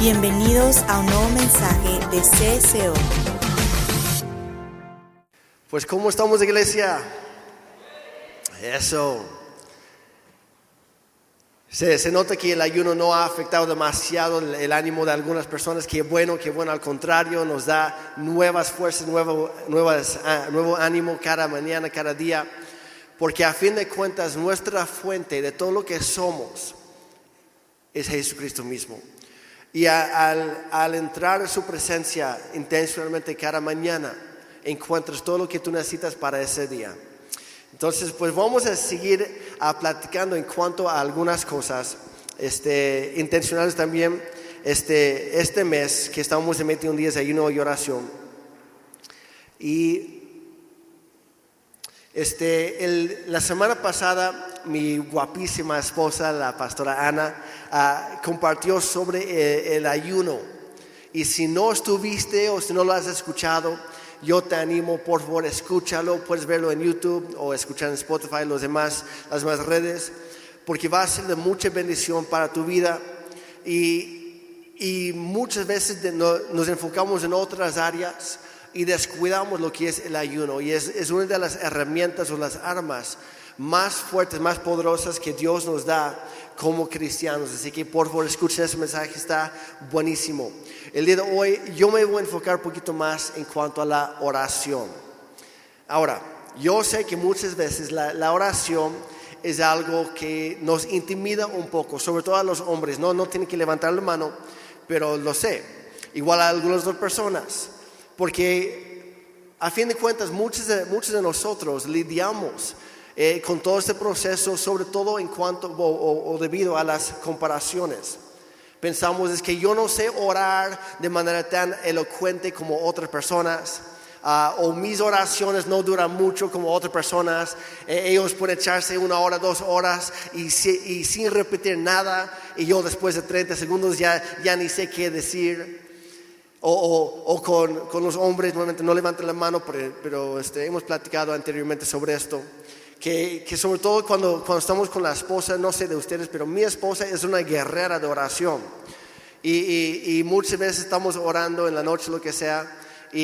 Bienvenidos a un nuevo mensaje de CSO. Pues ¿cómo estamos iglesia? Eso. Se, se nota que el ayuno no ha afectado demasiado el, ánimo de algunas personas, que bueno, que bueno, al contrario, nos da nuevas fuerzas, nuevo, nuevas, ah, nuevo ánimo cada mañana, cada día, porque a fin de cuentas nuestra fuente de todo lo que somos es Jesucristo mismo. Y a- al, al entrar en su presencia intencionalmente cada mañana, encuentras todo lo que tú necesitas para ese día. Entonces, pues vamos a seguir ah, platicando en cuanto a algunas cosas este, intencionales también este, este mes que estamos en 21 días de ayuno y oración. Y este, el- la semana pasada mi guapísima esposa, la pastora Ana, ah, compartió sobre eh, el ayuno. Y si no estuviste o si no lo has escuchado, yo te animo, por favor, escúchalo. Puedes verlo en YouTube o escuchar en Spotify, los demás, las demás redes, porque va a ser de mucha bendición para tu vida. Y, y muchas veces nos enfocamos en otras áreas y descuidamos lo que es el ayuno. Y es, es una de las herramientas o las armas más fuertes, más poderosas que Dios nos da como cristianos. Así que por favor escuchen ese mensaje, está buenísimo. El día de hoy yo me voy a enfocar un poquito más en cuanto a la oración. Ahora, yo sé que muchas veces la, la oración es algo que nos intimida un poco, sobre todo a los hombres. No, no tienen que levantar la mano, pero lo sé. Igual a algunas otras personas. Porque a fin de cuentas muchos de, muchos de nosotros lidiamos eh, con todo este proceso, sobre todo en cuanto o, o- o debido a las comparaciones. Pensamos es que yo no sé orar de manera tan elocuente como otras personas. ah, o mis oraciones no duran mucho como otras personas. Eh, ellos pueden echarse una hora, dos horas y, si- y sin repetir nada. Y yo después de 30 segundos ya, ya ni sé qué decir. O, o- o con, con los hombres, normalmente no levantan la mano, pero, pero, este, hemos platicado anteriormente sobre esto. Que, que sobre todo cuando, cuando estamos con la esposa, no sé de ustedes, pero mi esposa es una guerrera de oración. Y, y- y muchas veces estamos orando en la noche, lo que sea, y,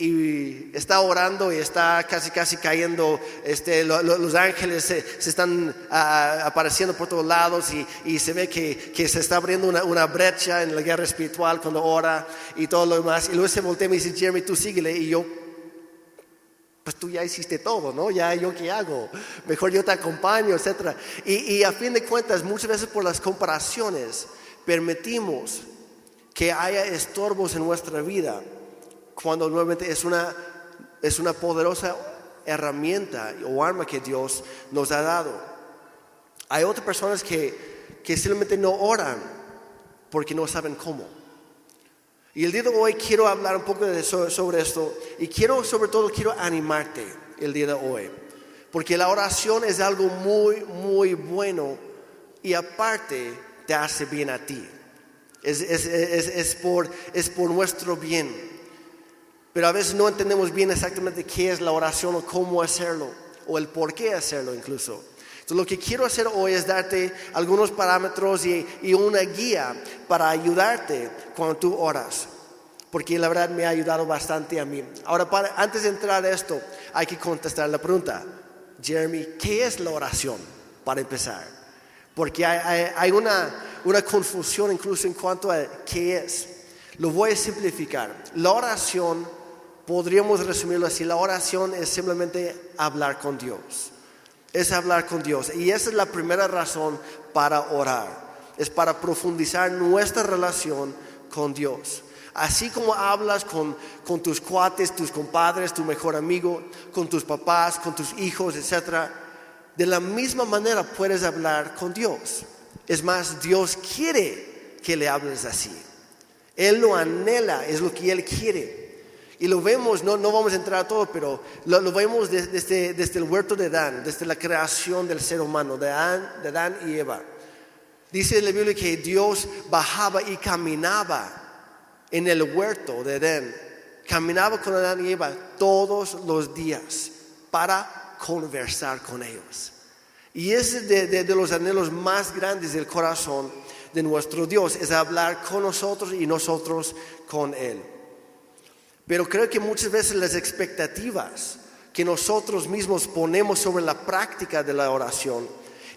y está orando y está casi, casi cayendo, este, lo- lo- los ángeles se, se están ah, apareciendo por todos lados y se ve que, que se está abriendo una, una brecha en la guerra espiritual cuando ora y todo lo demás. Y luego se voltea y me dice, Jeremy, tú síguele. Y yo, pues tú ya hiciste todo, ¿no? Ya yo qué hago, mejor yo te acompaño, etc. Y, y a fin de cuentas, muchas veces por las comparaciones, permitimos que haya estorbos en nuestra vida, cuando nuevamente es una, es una poderosa herramienta o arma que Dios nos ha dado. Hay otras personas que, que simplemente no oran porque no saben cómo. Y el día de hoy quiero hablar un poco sobre esto y quiero, sobre todo, quiero animarte el día de hoy. Porque la oración es algo muy, muy bueno y aparte te hace bien a ti. Es, es- es- es por, es por nuestro bien. Pero a veces no entendemos bien exactamente qué es la oración o cómo hacerlo o el por qué hacerlo incluso. Lo que quiero hacer hoy es darte algunos parámetros y, y una guía para ayudarte cuando tú oras. Porque la verdad me ha ayudado bastante a mí. Ahora, para- antes de entrar a esto, hay que contestar la pregunta. Jeremy, ¿qué es la oración? Para empezar. Porque hay, hay- hay una, una confusión incluso en cuanto a qué es. Lo voy a simplificar. La oración, podríamos resumirlo así, la oración es simplemente hablar con Dios. Es hablar con Dios. Y esa es la primera razón para orar. Es para profundizar nuestra relación con Dios. Así como hablas con, con tus cuates, tus compadres, tu mejor amigo, con tus papás, con tus hijos, etc. De la misma manera puedes hablar con Dios. Es más, Dios quiere que le hables así. Él lo anhela, es lo que Él quiere. Y lo vemos, no, no vamos a entrar a todo, pero lo, vemos de- desde, desde el huerto de Adán, desde la creación del ser humano, de Adán, de Adán y Eva. Dice en la Biblia que Dios bajaba y caminaba en el huerto de Edén. Caminaba con Adán y Eva todos los días para conversar con ellos. Y ese de, de- de los anhelos más grandes del corazón de nuestro Dios, es hablar con nosotros y nosotros con Él. Pero creo que muchas veces las expectativas que nosotros mismos ponemos sobre la práctica de la oración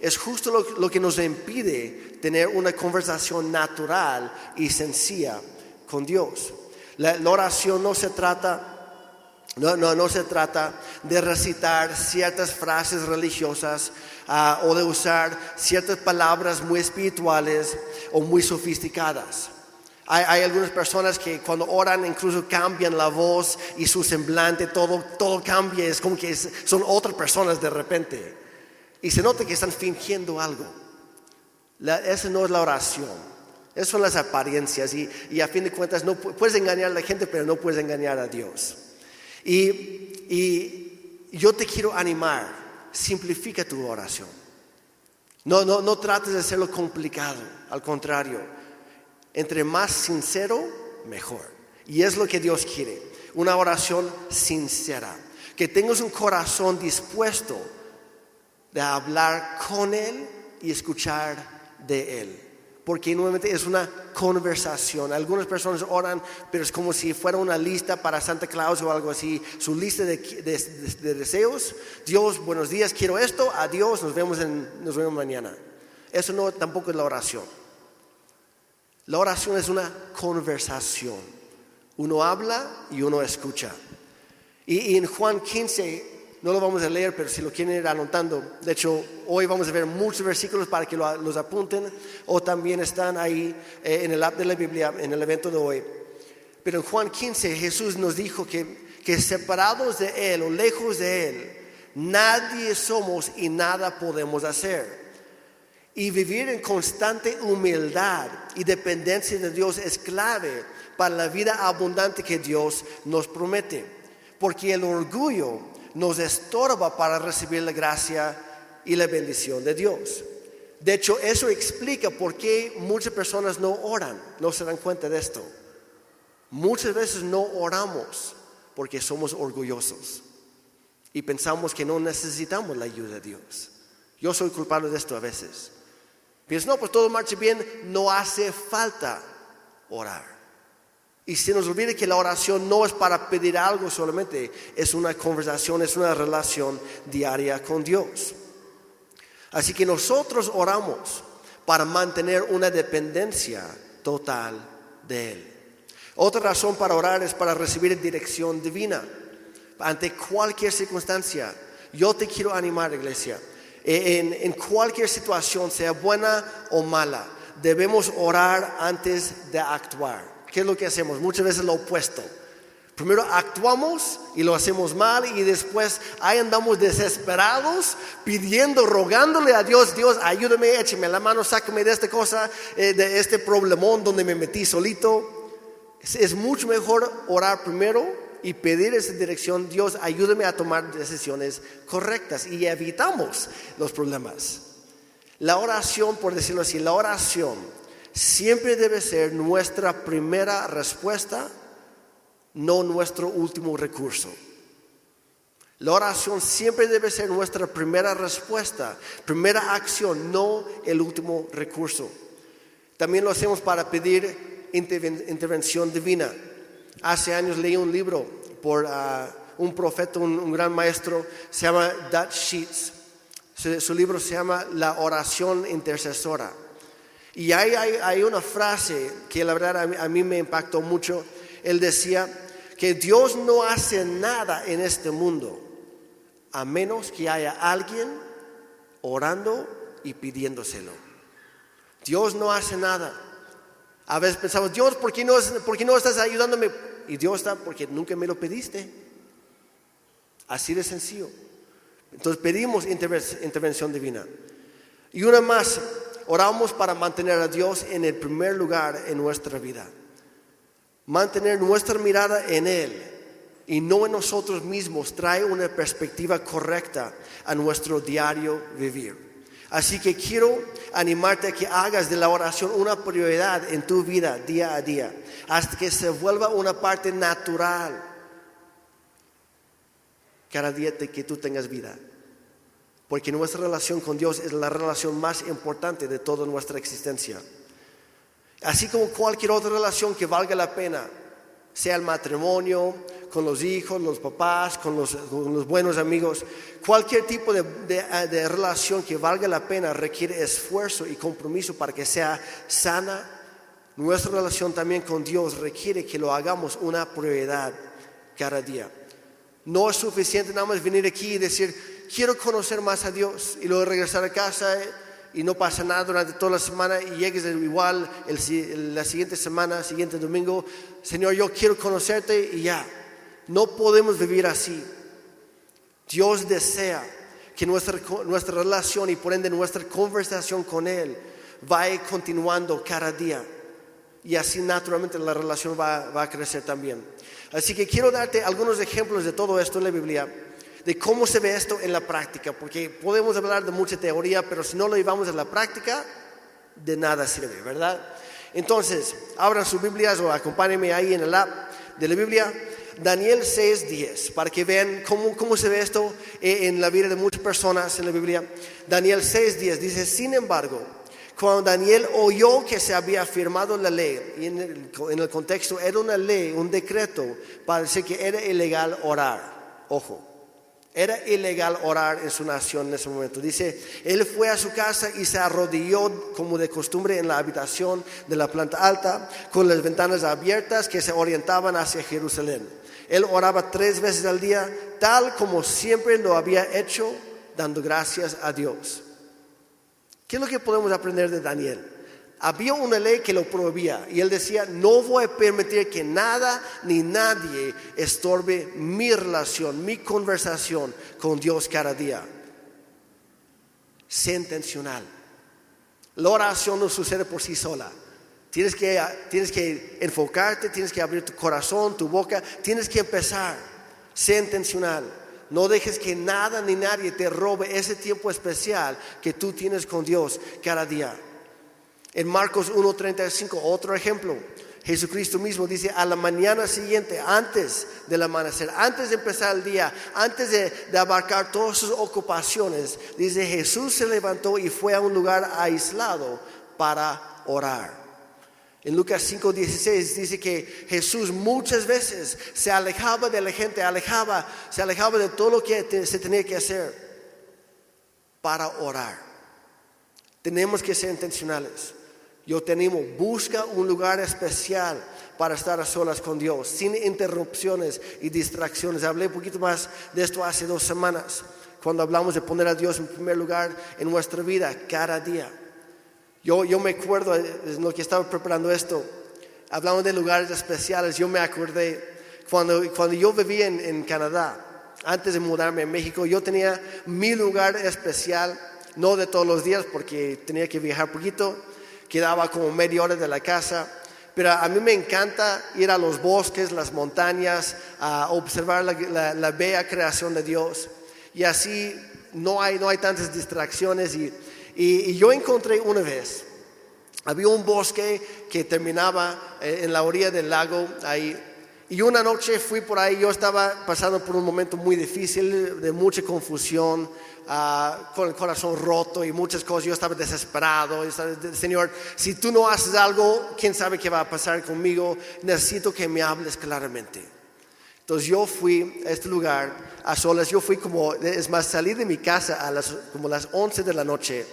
es justo lo, que nos impide tener una conversación natural y sencilla con Dios. La, oración no se trata no, no, no, se trata de recitar ciertas frases religiosas ah, o de usar ciertas palabras muy espirituales o muy sofisticadas. Hay, algunas personas que cuando oran incluso cambian la voz y su semblante, todo, todo cambia, es como que son otras personas de repente. Y se nota que están fingiendo algo. esa no es la oración. Esas son las apariencias y, y, a fin de cuentas no puedes engañar a la gente, pero no puedes engañar a Dios. Y, y yo te quiero animar, simplifica tu oración. No, no, no trates de hacerlo complicado, al contrario entre más sincero, mejor. Y es lo que Dios quiere, una oración sincera. Que tengas un corazón dispuesto de hablar con Él y escuchar de Él. Porque nuevamente es una conversación. Algunas personas oran, pero es como si fuera una lista para Santa Claus o algo así. Su lista de, deseos. Dios, buenos días, quiero esto. Adiós, nos vemos, nos vemos mañana. Eso no tampoco es la oración. La oración es una conversación. Uno habla y uno escucha. Y, en Juan 15, no lo vamos a leer, pero si lo quieren ir anotando, de hecho, hoy vamos a ver muchos versículos para que los apunten, o también están ahí eh, en el app de la Biblia, en el evento de hoy. Pero en Juan 15 Jesús nos dijo que, que separados de Él o lejos de Él, nadie somos y nada podemos hacer. Y vivir en constante humildad y dependencia de Dios es clave para la vida abundante que Dios nos promete. Porque el orgullo nos estorba para recibir la gracia y la bendición de Dios. De hecho, eso explica por qué muchas personas no oran, no se dan cuenta de esto. Muchas veces no oramos porque somos orgullosos y pensamos que no necesitamos la ayuda de Dios. Yo soy culpable de esto a veces. Piensas, no, pues todo marcha bien, no hace falta orar. Y se nos olvida que la oración no es para pedir algo solamente, es una conversación, es una relación diaria con Dios. Así que nosotros oramos para mantener una dependencia total de Él. Otra razón para orar es para recibir dirección divina. Ante cualquier circunstancia, yo te quiero animar, iglesia, en, cualquier situación, sea buena o mala, debemos orar antes de actuar. ¿Qué es lo que hacemos? Muchas veces lo opuesto. Primero actuamos y lo hacemos mal y después ahí andamos desesperados pidiendo, rogándole a Dios, Dios, ayúdame, écheme la mano, sáqueme de esta cosa, eh, de este problemón donde me metí solito. es mucho mejor orar primero y pedir esa dirección, Dios, ayúdame a tomar decisiones correctas y evitamos los problemas. La oración, por decirlo así, la oración siempre debe ser nuestra primera respuesta, no nuestro último recurso. La oración siempre debe ser nuestra primera respuesta, primera acción, no el último recurso. También lo hacemos para pedir intervención divina. Hace años leí un libro por ah, un profeta, un, gran maestro, se llama Dutch Sheets. Su, libro se llama La oración intercesora. Y hay, hay, una frase que la verdad a mí, a mí me impactó mucho. Él decía que Dios no hace nada en este mundo a menos que haya alguien orando y pidiéndoselo. Dios no hace nada. A veces pensamos, Dios, ¿por qué no, ¿por qué no estás ayudándome? y Dios está porque nunca me lo pediste. Así de sencillo. Entonces pedimos intervención divina. Y una más, oramos para mantener a Dios en el primer lugar en nuestra vida. Mantener nuestra mirada en Él y no en nosotros mismos trae una perspectiva correcta a nuestro diario vivir. Así que quiero animarte a que hagas de la oración una prioridad en tu vida día a día hasta que se vuelva una parte natural cada día que tú tengas vida. Porque nuestra relación con Dios es la relación más importante de toda nuestra existencia. Así como cualquier otra relación que valga la pena, sea el matrimonio, con los hijos, los papás, con los, buenos amigos, cualquier tipo de, de relación que valga la pena requiere esfuerzo y compromiso para que sea sana. Nuestra relación también con Dios requiere que lo hagamos una prioridad cada día. No es suficiente nada más venir aquí y decir, quiero conocer más a Dios y luego regresar a casa y no pasa nada durante toda la semana y llegues igual la siguiente semana, siguiente domingo, Señor, yo quiero conocerte y ya. No podemos vivir así. Dios desea que nuestra, nuestra relación y por ende nuestra conversación con Él vaya continuando cada día. Y así naturalmente la relación va, va a crecer también. Así que quiero darte algunos ejemplos de todo esto en la Biblia de cómo se ve esto en la práctica, porque podemos hablar de mucha teoría, pero si no lo llevamos a la práctica, de nada sirve, ¿verdad? Entonces, abran sus Biblias o acompáñenme ahí en el app de la Biblia, Daniel 6:10, para que vean cómo, cómo se ve esto en la vida de muchas personas en la Biblia. Daniel 6:10 dice, sin embargo, cuando Daniel oyó que se había firmado la ley, y en el, en el contexto era una ley, un decreto, para decir que era ilegal orar, ojo, era ilegal orar en su nación en ese momento. Dice, él fue a su casa y se arrodilló como de costumbre en la habitación de la planta alta, con las ventanas abiertas que se orientaban hacia Jerusalén. Él oraba tres veces al día, tal como siempre lo había hecho, dando gracias a Dios. ¿Qué es lo que podemos aprender de Daniel? había una ley que lo prohibía y él decía, no voy a permitir que nada ni nadie estorbe mi relación, mi conversación con Dios cada día. Sé intencional. La oración no sucede por sí sola. Tienes que, tienes que enfocarte, tienes que abrir tu corazón, tu boca, tienes que empezar. Sé intencional. No dejes que nada ni nadie te robe ese tiempo especial que tú tienes con Dios cada día. En Marcos 1.35, otro ejemplo. Jesucristo mismo dice, a la mañana siguiente, antes del amanecer, antes de empezar el día, antes de, abarcar todas sus ocupaciones, dice, Jesús se levantó y fue a un lugar aislado para orar. En Lucas 5:16 dice que Jesús muchas veces se alejaba de la gente, alejaba, se alejaba de todo lo que se tenía que hacer para orar. Tenemos que ser intencionales. Yo tenemos, busca un lugar especial para estar a solas con Dios, sin interrupciones y distracciones. Hablé un poquito más de esto hace dos semanas, cuando hablamos de poner a Dios en primer lugar en nuestra vida cada día. Yo, yo me acuerdo, en lo que estaba preparando esto, hablando de lugares especiales, yo me acordé cuando, cuando yo vivía en, en Canadá, antes de mudarme a México, yo tenía mi lugar especial, no de todos los días porque tenía que viajar poquito, quedaba como media hora de la casa. Pero a mí me encanta ir a los bosques, las montañas, a observar la, bella creación de Dios. Y así no hay, no hay tantas distracciones. Y, y, yo encontré una vez, había un bosque que terminaba eh, en la orilla del lago ahí. Y una noche fui por ahí, yo estaba pasando por un momento muy difícil, de mucha confusión, Ah, con el corazón roto y muchas cosas. Yo estaba desesperado. Señor, si tú no haces algo, ¿quién sabe qué va a pasar conmigo? Necesito que me hables claramente. Entonces yo fui a este lugar a solas. Yo fui como, es más, salí de mi casa a las, como las 11 de la noche.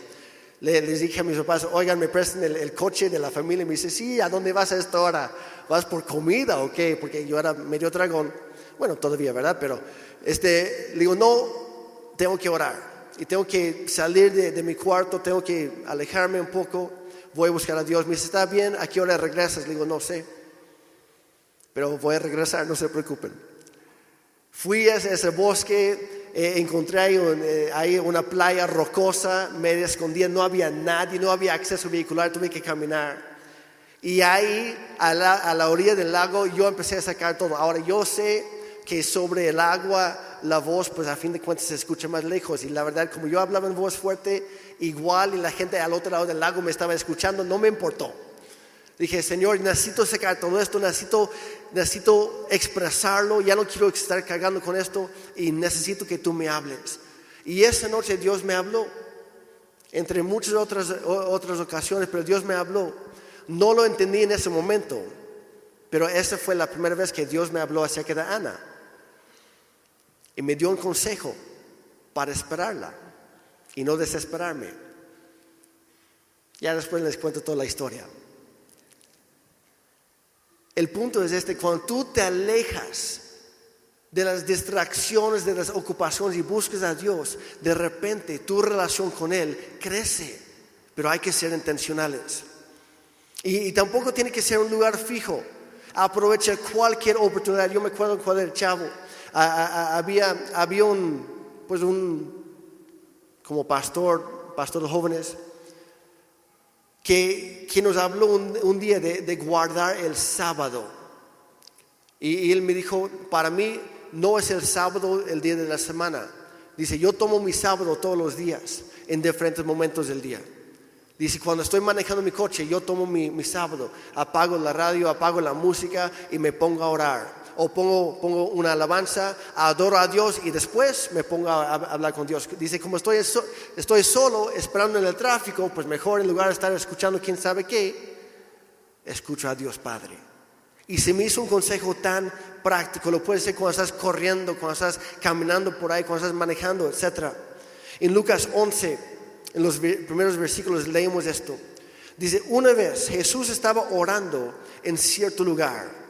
Les dije a mis papás, oigan, me presten el, coche de la familia. Y me dice, sí, ¿a dónde vas a esta hora? ¿Vas por comida o qué? Porque yo era medio dragón. Bueno, todavía, ¿verdad? Pero, este, le digo, no, tengo que orar y tengo que salir de, mi cuarto, tengo que alejarme un poco, voy a buscar a Dios. Me dice, ¿está bien? ¿A qué hora regresas? Le digo, no sé, pero voy a regresar, no se preocupen. Fui a ese bosque, eh, encontré ahí, eh, una playa rocosa, media escondida, no había nadie, no había acceso vehicular, tuve que caminar. Y ahí, a la, a la orilla del lago, yo empecé a sacar todo. Ahora, yo sé que sobre el agua la voz, pues a fin de cuentas se escucha más lejos. Y la verdad, como yo hablaba en voz fuerte, igual y la gente al otro lado del lago me estaba escuchando, no me importó. Dije, Señor, necesito sacar todo esto, necesito, necesito expresarlo, ya no quiero estar cargando con esto y necesito que tú me hables. Y esa noche Dios me habló, entre muchas otras, otras ocasiones, pero Dios me habló. No lo entendí en ese momento, pero esa fue la primera vez que Dios me habló acerca de Ana. Y me dio un consejo para esperarla y no desesperarme. Ya después les cuento toda la historia. El punto es este, cuando tú te alejas de las distracciones, de las ocupaciones y buscas a Dios, de repente tu relación con Él crece, pero hay que ser intencionales. Y, tampoco tiene que ser un lugar fijo. Aprovecha cualquier oportunidad. Yo me acuerdo cuando era chavo, había, había un, pues un, como pastor, pastor de jóvenes, que, nos habló un, día de, guardar el sábado. Y, él me dijo, para mí no es el sábado el día de la semana. Dice, yo tomo mi sábado todos los días, en diferentes momentos del día. Dice, cuando estoy manejando mi coche, yo tomo mi, mi sábado, apago la radio, apago la música y me pongo a orar o pongo, pongo una alabanza, adoro a Dios y después me pongo a, hablar con Dios. Dice, como estoy, estoy solo esperando en el tráfico, pues mejor en lugar de estar escuchando quién sabe qué, escucho a Dios Padre. Y se me hizo un consejo tan práctico, lo puedes hacer cuando estás corriendo, cuando estás caminando por ahí, cuando estás manejando, etc. En Lucas 11, en los primeros versículos leemos esto. Dice, una vez Jesús estaba orando en cierto lugar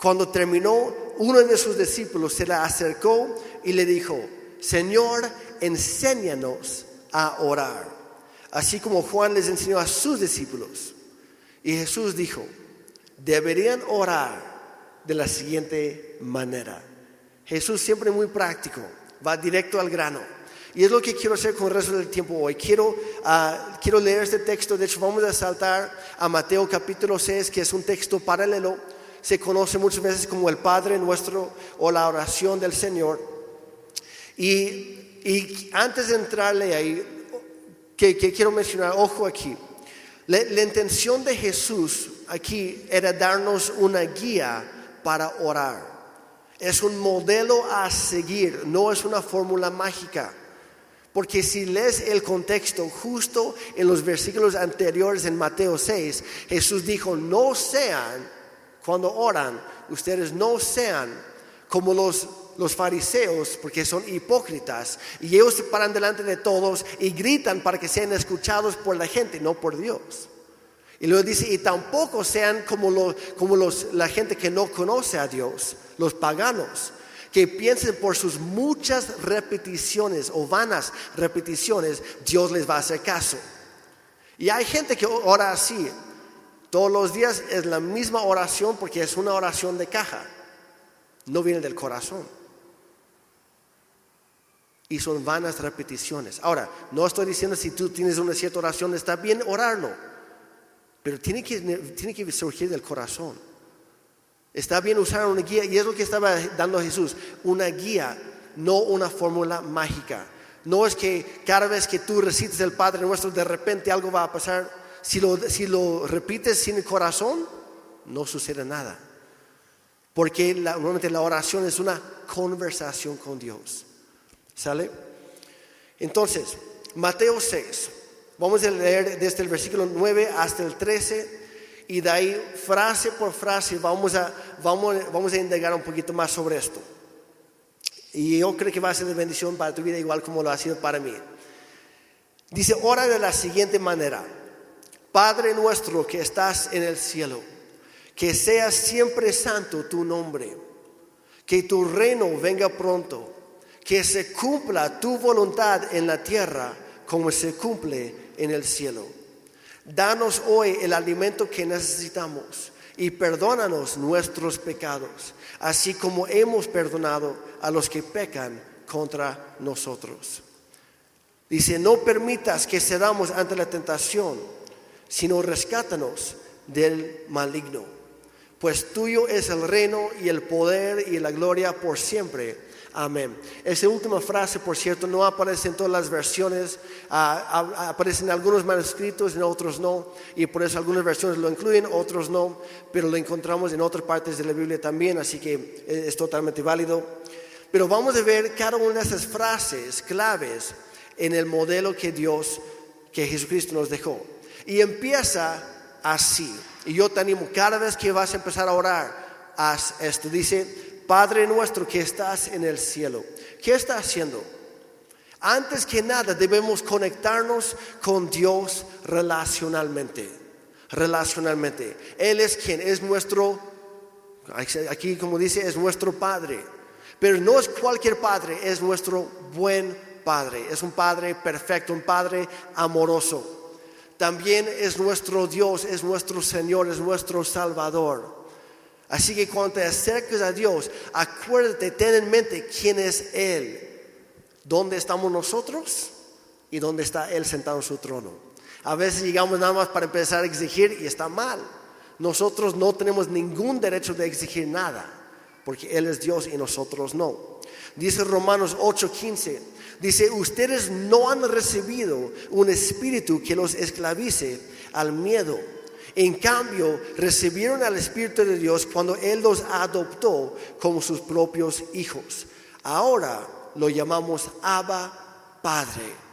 cuando terminó, uno de sus discípulos se le acercó y le dijo, Señor, enséñanos a orar, así como Juan les enseñó a sus discípulos. Y Jesús dijo, deberían orar de la siguiente manera. Jesús siempre muy práctico, va directo al grano. Y es lo que quiero hacer con el resto del tiempo hoy. Quiero, ah, quiero leer este texto, de hecho vamos a saltar a Mateo capítulo 6, que es un texto paralelo se conoce muchas veces como el Padre nuestro o la oración del Señor. Y, antes de entrarle ahí, que, quiero mencionar, ojo aquí, la, la intención de Jesús aquí era darnos una guía para orar. Es un modelo a seguir, no es una fórmula mágica. Porque si lees el contexto justo en los versículos anteriores en Mateo 6, Jesús dijo, no sean cuando oran, ustedes no sean como los, los fariseos, porque son hipócritas, y ellos se paran delante de todos y gritan para que sean escuchados por la gente, no por Dios. Y luego dice, y tampoco sean como, como los, la gente que no conoce a Dios, los paganos, que piensen por sus muchas repeticiones o vanas repeticiones, Dios les va a hacer caso. Y hay gente que ora así, todos los días es la misma oración porque es una oración de caja. No viene del corazón. Y son vanas repeticiones. Ahora, no estoy diciendo si tú tienes una cierta oración, está bien orarlo. Pero tiene que, tiene que surgir del corazón. Está bien usar una guía, y es lo que estaba dando Jesús, una guía, no una fórmula mágica. No es que cada vez que tú recites el Padre nuestro, de repente algo va a pasar si lo, repites sin corazón, no sucede nada. Porque normalmente la oración es una conversación con Dios. ¿Sale? Entonces, Mateo 6. Vamos a leer desde el versículo 9 hasta el 13 y de ahí frase por frase vamos a, vamos, vamos a indagar un poquito más sobre esto. Y yo creo que va a ser de bendición para tu vida igual como lo ha sido para mí. Dice, ora de la siguiente manera. Padre nuestro que estás en el cielo, que sea siempre santo tu nombre, que tu reino venga pronto, que se cumpla tu voluntad en la tierra como se cumple en el cielo. Danos hoy el alimento que necesitamos y perdónanos nuestros pecados, así como hemos perdonado a los que pecan contra nosotros. Dice, no permitas que cedamos ante la tentación sino rescátanos del maligno. Pues tuyo es el reino y el poder y la gloria por siempre. Amén. Esa última frase, por cierto, no aparece en todas las versiones, ah, aparece en algunos manuscritos, en otros no, y por eso algunas versiones lo incluyen, otros no, pero lo encontramos en otras partes de la Biblia también, así que eh, es totalmente válido. Pero vamos a ver cada una de esas frases claves en el modelo que Dios, que Jesucristo nos dejó. Y empieza así. Y yo te animo, cada vez que vas a empezar a orar, haz esto. Dice, Padre nuestro que estás en el cielo. ¿Qué está haciendo? Antes que nada debemos conectarnos con Dios relacionalmente. Relacionalmente. Él es quien es nuestro, aquí como dice, es nuestro Padre. Pero no es cualquier Padre, es nuestro buen Padre. Es un Padre perfecto, un Padre amoroso también es nuestro Dios, es nuestro Señor, es nuestro Salvador. Así que cuando te acerques a Dios, acuérdate, ten en mente quién es Él, dónde estamos nosotros y dónde está Él sentado en su trono. A veces llegamos nada más para empezar a exigir y está mal. Nosotros no tenemos ningún derecho de exigir nada, porque Él es Dios y nosotros no. Dice Romanos 8:15, dice, ustedes no han recibido un espíritu que los esclavice al miedo. En cambio, recibieron al Espíritu de Dios cuando Él los adoptó como sus propios hijos. Ahora lo llamamos Abba Padre.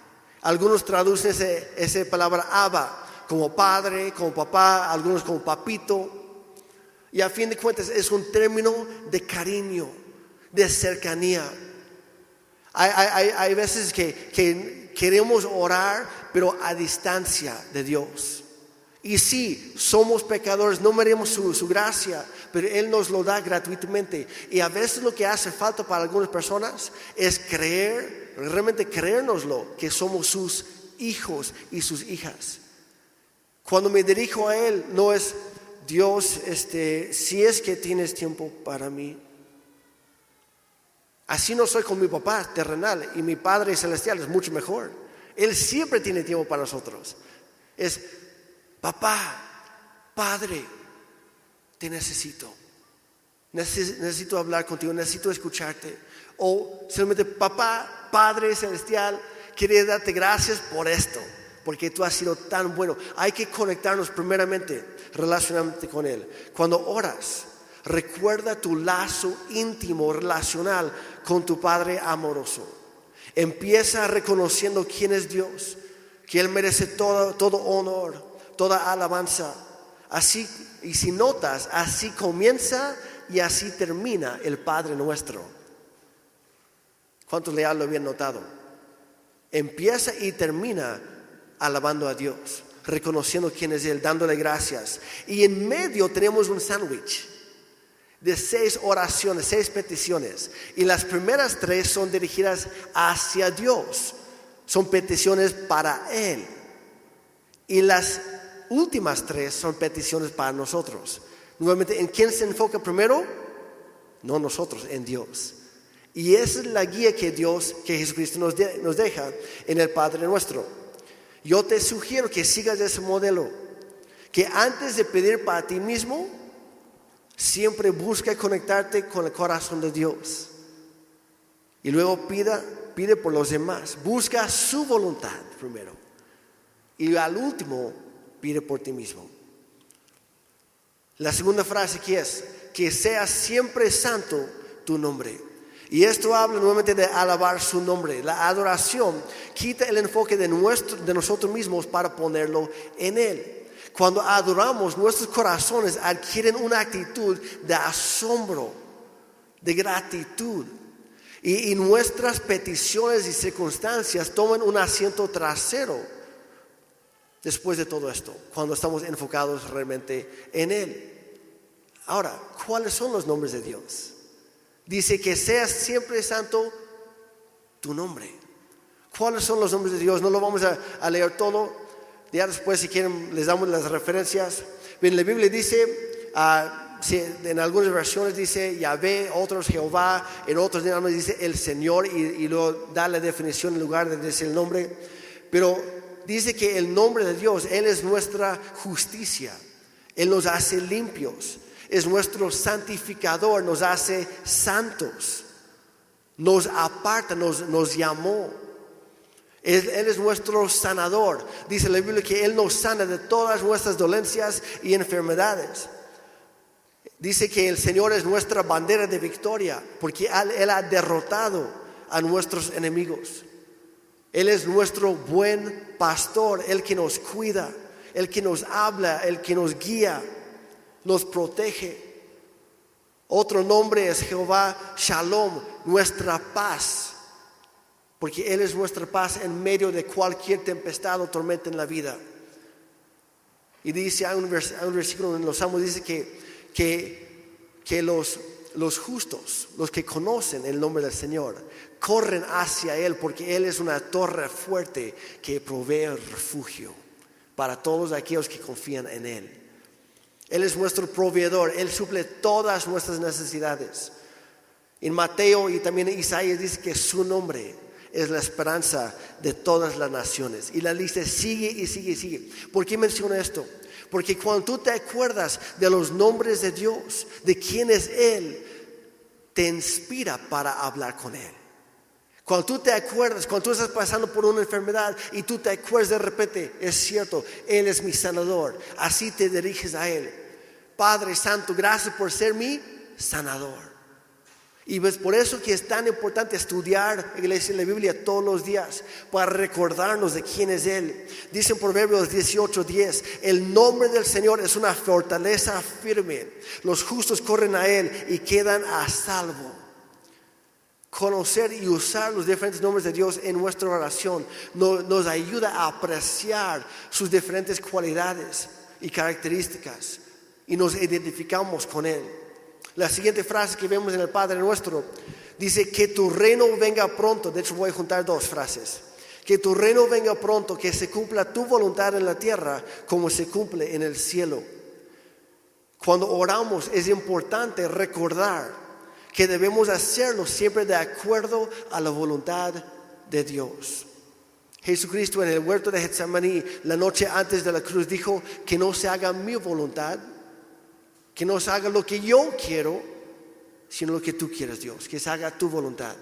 Algunos traducen esa palabra Abba como padre, como papá, algunos como papito. Y a fin de cuentas es un término de cariño, de cercanía. Hay, veces que, queremos orar, pero a distancia de Dios. Y sí, somos pecadores, no merecemos su, su, gracia, pero Él nos lo da gratuitamente. Y a veces lo que hace falta para algunas personas es creer, realmente creérnoslo, que somos sus hijos y sus hijas. Cuando me dirijo a Él, no es Dios, este, si es que tienes tiempo para mí. Así no soy con mi papá terrenal y mi Padre celestial es mucho mejor. Él siempre tiene tiempo para nosotros. Es, papá, Padre, te necesito. Necesito hablar contigo, necesito escucharte. O simplemente, papá, Padre celestial, quería darte gracias por esto, porque tú has sido tan bueno. Hay que conectarnos primeramente, relacionalmente con Él. Cuando oras, recuerda tu lazo íntimo, relacional con tu Padre amoroso. Empieza reconociendo quién es Dios, que Él merece todo, todo honor, toda alabanza. Así, y si notas, así comienza y así termina el Padre nuestro. ¿Cuántos le lo habían notado? Empieza y termina alabando a Dios, reconociendo quién es Él, dándole gracias. Y en medio tenemos un sándwich de seis oraciones, seis peticiones. Y las primeras tres son dirigidas hacia Dios. Son peticiones para Él. Y las últimas tres son peticiones para nosotros. Nuevamente, ¿en quién se enfoca primero? No nosotros, en Dios. Y esa es la guía que Dios, que Jesucristo nos, nos deja en el Padre nuestro. Yo te sugiero que sigas ese modelo. Que antes de pedir para ti mismo, Siempre busca conectarte con el corazón de Dios. Y luego pida, pide por los demás. Busca su voluntad primero. Y al último, pide por ti mismo. La segunda frase que es, que sea siempre santo tu nombre. Y esto habla nuevamente de alabar su nombre. La adoración quita el enfoque de, nuestro, de nosotros mismos para ponerlo en Él. Cuando adoramos, nuestros corazones adquieren una actitud de asombro, de gratitud. Y, nuestras peticiones y circunstancias toman un asiento trasero después de todo esto, cuando estamos enfocados realmente en Él. Ahora, ¿cuáles son los nombres de Dios? Dice que seas siempre santo tu nombre. ¿Cuáles son los nombres de Dios? No lo vamos a leer todo, ya después, si quieren, les damos las referencias. Bien, la Biblia dice, ah, en algunas versiones dice Yahvé, otros Jehová, en otros dice el Señor y, luego da la definición en lugar de decir el nombre. Pero dice que el nombre de Dios, Él es nuestra justicia. Él nos hace limpios. Es nuestro santificador, nos hace santos. Nos aparta, nos, nos llamó. Él, es nuestro sanador. Dice la Biblia que Él nos sana de todas nuestras dolencias y enfermedades. Dice que el Señor es nuestra bandera de victoria porque Él ha derrotado a nuestros enemigos. Él es nuestro buen pastor, el que nos cuida. el que nos habla, el que nos guía, nos protege. Otro nombre es Jehová Shalom, nuestra paz, porque Él es nuestra paz en medio de cualquier tempestad o tormenta en la vida. Y dice, hay un, versículo en los Salmos, dice que, que, que los, los justos, los que conocen el nombre del Señor, corren hacia Él porque Él es una torre fuerte que provee refugio para todos aquellos que confían en Él. Él es nuestro proveedor, Él suple todas nuestras necesidades. En Mateo y también en Isaías dice que su nombre es la esperanza de todas las naciones. Y la lista sigue y sigue y sigue. ¿Por qué menciono esto? Porque cuando tú te acuerdas de los nombres de Dios, de quién es Él, te inspira para hablar con Él. Cuando tú te acuerdas, cuando tú estás pasando por una enfermedad y tú te acuerdas de repente, es cierto, Él es mi sanador. Así te diriges a Él. Padre Santo, gracias por ser mi sanador. Y es por eso que es tan importante estudiar iglesia la Biblia todos los días para recordarnos de quién es Él. Dice en Proverbios 18:10, el nombre del Señor es una fortaleza firme. Los justos corren a Él y quedan a salvo. Conocer y usar los diferentes nombres de Dios en nuestra oración nos ayuda a apreciar sus diferentes cualidades y características y nos identificamos con Él. La siguiente frase que vemos en el Padre Nuestro dice que tu reino venga pronto. De hecho voy a juntar dos frases. Que tu reino venga pronto, que se cumpla tu voluntad en la tierra como se cumple en el cielo. Cuando oramos es importante recordar que debemos hacerlo siempre de acuerdo a la voluntad de Dios. Jesucristo en el huerto de Getsemaní, la noche antes de la cruz, dijo que no se haga mi voluntad, que no se haga lo que yo quiero, sino lo que tú quieres, Dios, que se haga tu voluntad.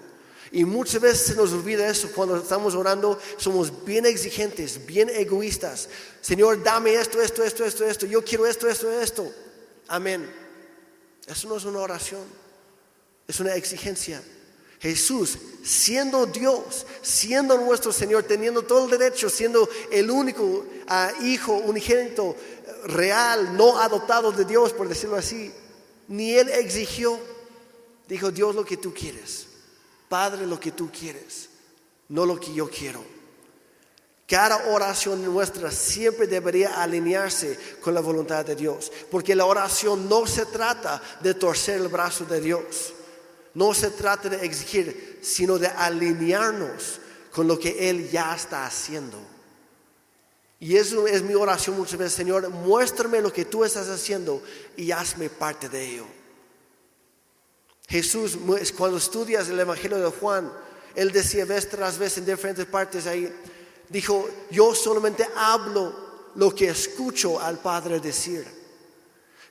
Y muchas veces se nos olvida eso cuando estamos orando, somos bien exigentes, bien egoístas. Señor, dame esto, esto, esto, esto, esto, yo quiero esto, esto, esto. Amén. Eso no es una oración, es una exigencia. Jesús, siendo Dios, siendo nuestro Señor, teniendo todo el derecho, siendo el único ah, hijo unigénito real, no adoptado de Dios, por decirlo así, ni él exigió. Dijo, Dios lo que tú quieres, Padre lo que tú quieres, no lo que yo quiero. Cada oración nuestra siempre debería alinearse con la voluntad de Dios, porque la oración no se trata de torcer el brazo de Dios, no se trata de exigir, sino de alinearnos con lo que Él ya está haciendo. Y eso es mi oración muchas veces, Señor, muéstrame lo que tú estás haciendo y hazme parte de ello. Jesús, cuando estudias el Evangelio de Juan, él decía vez tras vez en diferentes partes ahí, dijo, yo solamente hablo lo que escucho al Padre decir.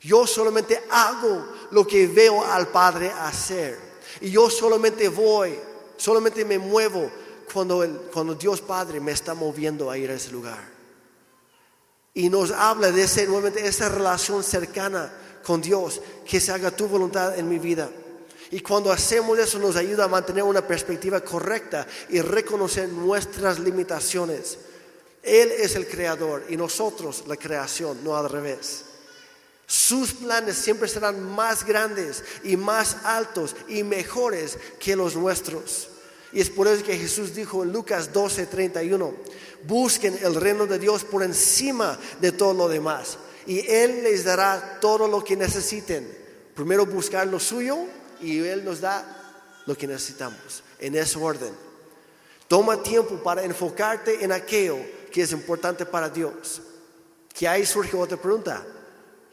Yo solamente hago lo que veo al Padre hacer. Y yo solamente voy, solamente me muevo cuando, cuando Dios Padre me está moviendo a ir a ese lugar. Y nos habla de ese, nuevamente, esa relación cercana con Dios, que se haga tu voluntad en mi vida. Y cuando hacemos eso nos ayuda a mantener una perspectiva correcta y reconocer nuestras limitaciones. Él es el creador y nosotros la creación, no al revés. Sus planes siempre serán más grandes y más altos y mejores que los nuestros. Y es por eso que Jesús dijo en Lucas 12, 31, busquen el reino de Dios por encima de todo lo demás. Y Él les dará todo lo que necesiten. Primero buscar lo suyo y Él nos da lo que necesitamos. En ese orden. Toma tiempo para enfocarte en aquello que es importante para Dios. Que ahí surge otra pregunta.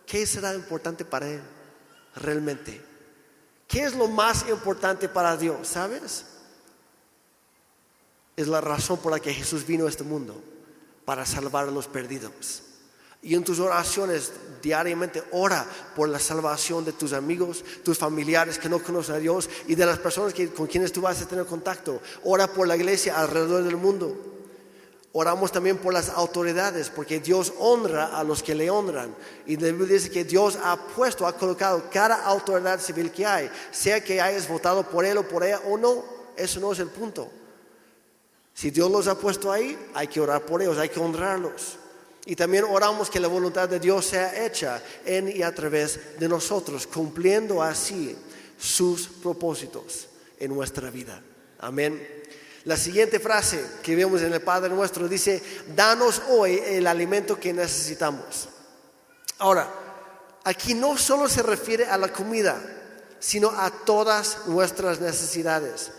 ¿Qué será importante para Él realmente? ¿Qué es lo más importante para Dios? ¿Sabes? Es la razón por la que Jesús vino a este mundo, para salvar a los perdidos. Y en tus oraciones diariamente ora por la salvación de tus amigos, tus familiares que no conocen a Dios y de las personas con quienes tú vas a tener contacto. Ora por la iglesia alrededor del mundo. Oramos también por las autoridades, porque Dios honra a los que le honran. Y la Biblia dice que Dios ha puesto, ha colocado cada autoridad civil que hay, sea que hayas votado por él o por ella o no, eso no es el punto. Si Dios los ha puesto ahí, hay que orar por ellos, hay que honrarlos. Y también oramos que la voluntad de Dios sea hecha en y a través de nosotros, cumpliendo así sus propósitos en nuestra vida. Amén. La siguiente frase que vemos en el Padre nuestro dice, danos hoy el alimento que necesitamos. Ahora, aquí no solo se refiere a la comida, sino a todas nuestras necesidades.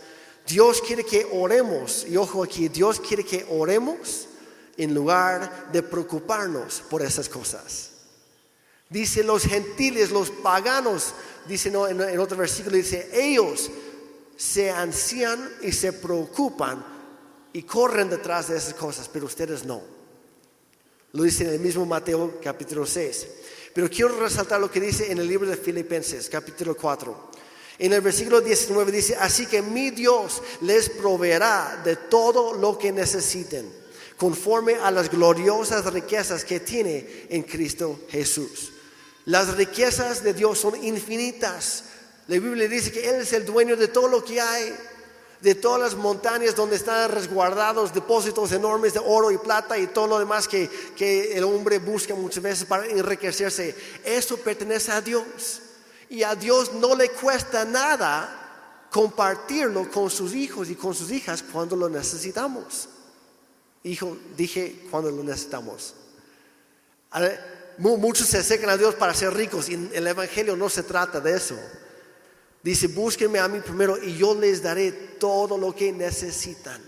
Dios quiere que oremos, y ojo aquí, Dios quiere que oremos en lugar de preocuparnos por esas cosas. Dice los gentiles, los paganos, dice en, otro versículo, dice, ellos se ansían y se preocupan y corren detrás de esas cosas, pero ustedes no. Lo dice en el mismo Mateo capítulo 6. Pero quiero resaltar lo que dice en el libro de Filipenses capítulo 4. En el versículo 19 dice, así que mi Dios les proveerá de todo lo que necesiten, conforme a las gloriosas riquezas que tiene en Cristo Jesús. Las riquezas de Dios son infinitas. La Biblia dice que Él es el dueño de todo lo que hay, de todas las montañas donde están resguardados depósitos enormes de oro y plata y todo lo demás que, que el hombre busca muchas veces para enriquecerse. Eso pertenece a Dios. Y a Dios no le cuesta nada compartirlo con sus hijos y con sus hijas cuando lo necesitamos. Hijo, dije cuando lo necesitamos. Muchos se acercan a Dios para ser ricos y el Evangelio no se trata de eso. Dice, búsquenme a mí primero y yo les daré todo lo que necesitan.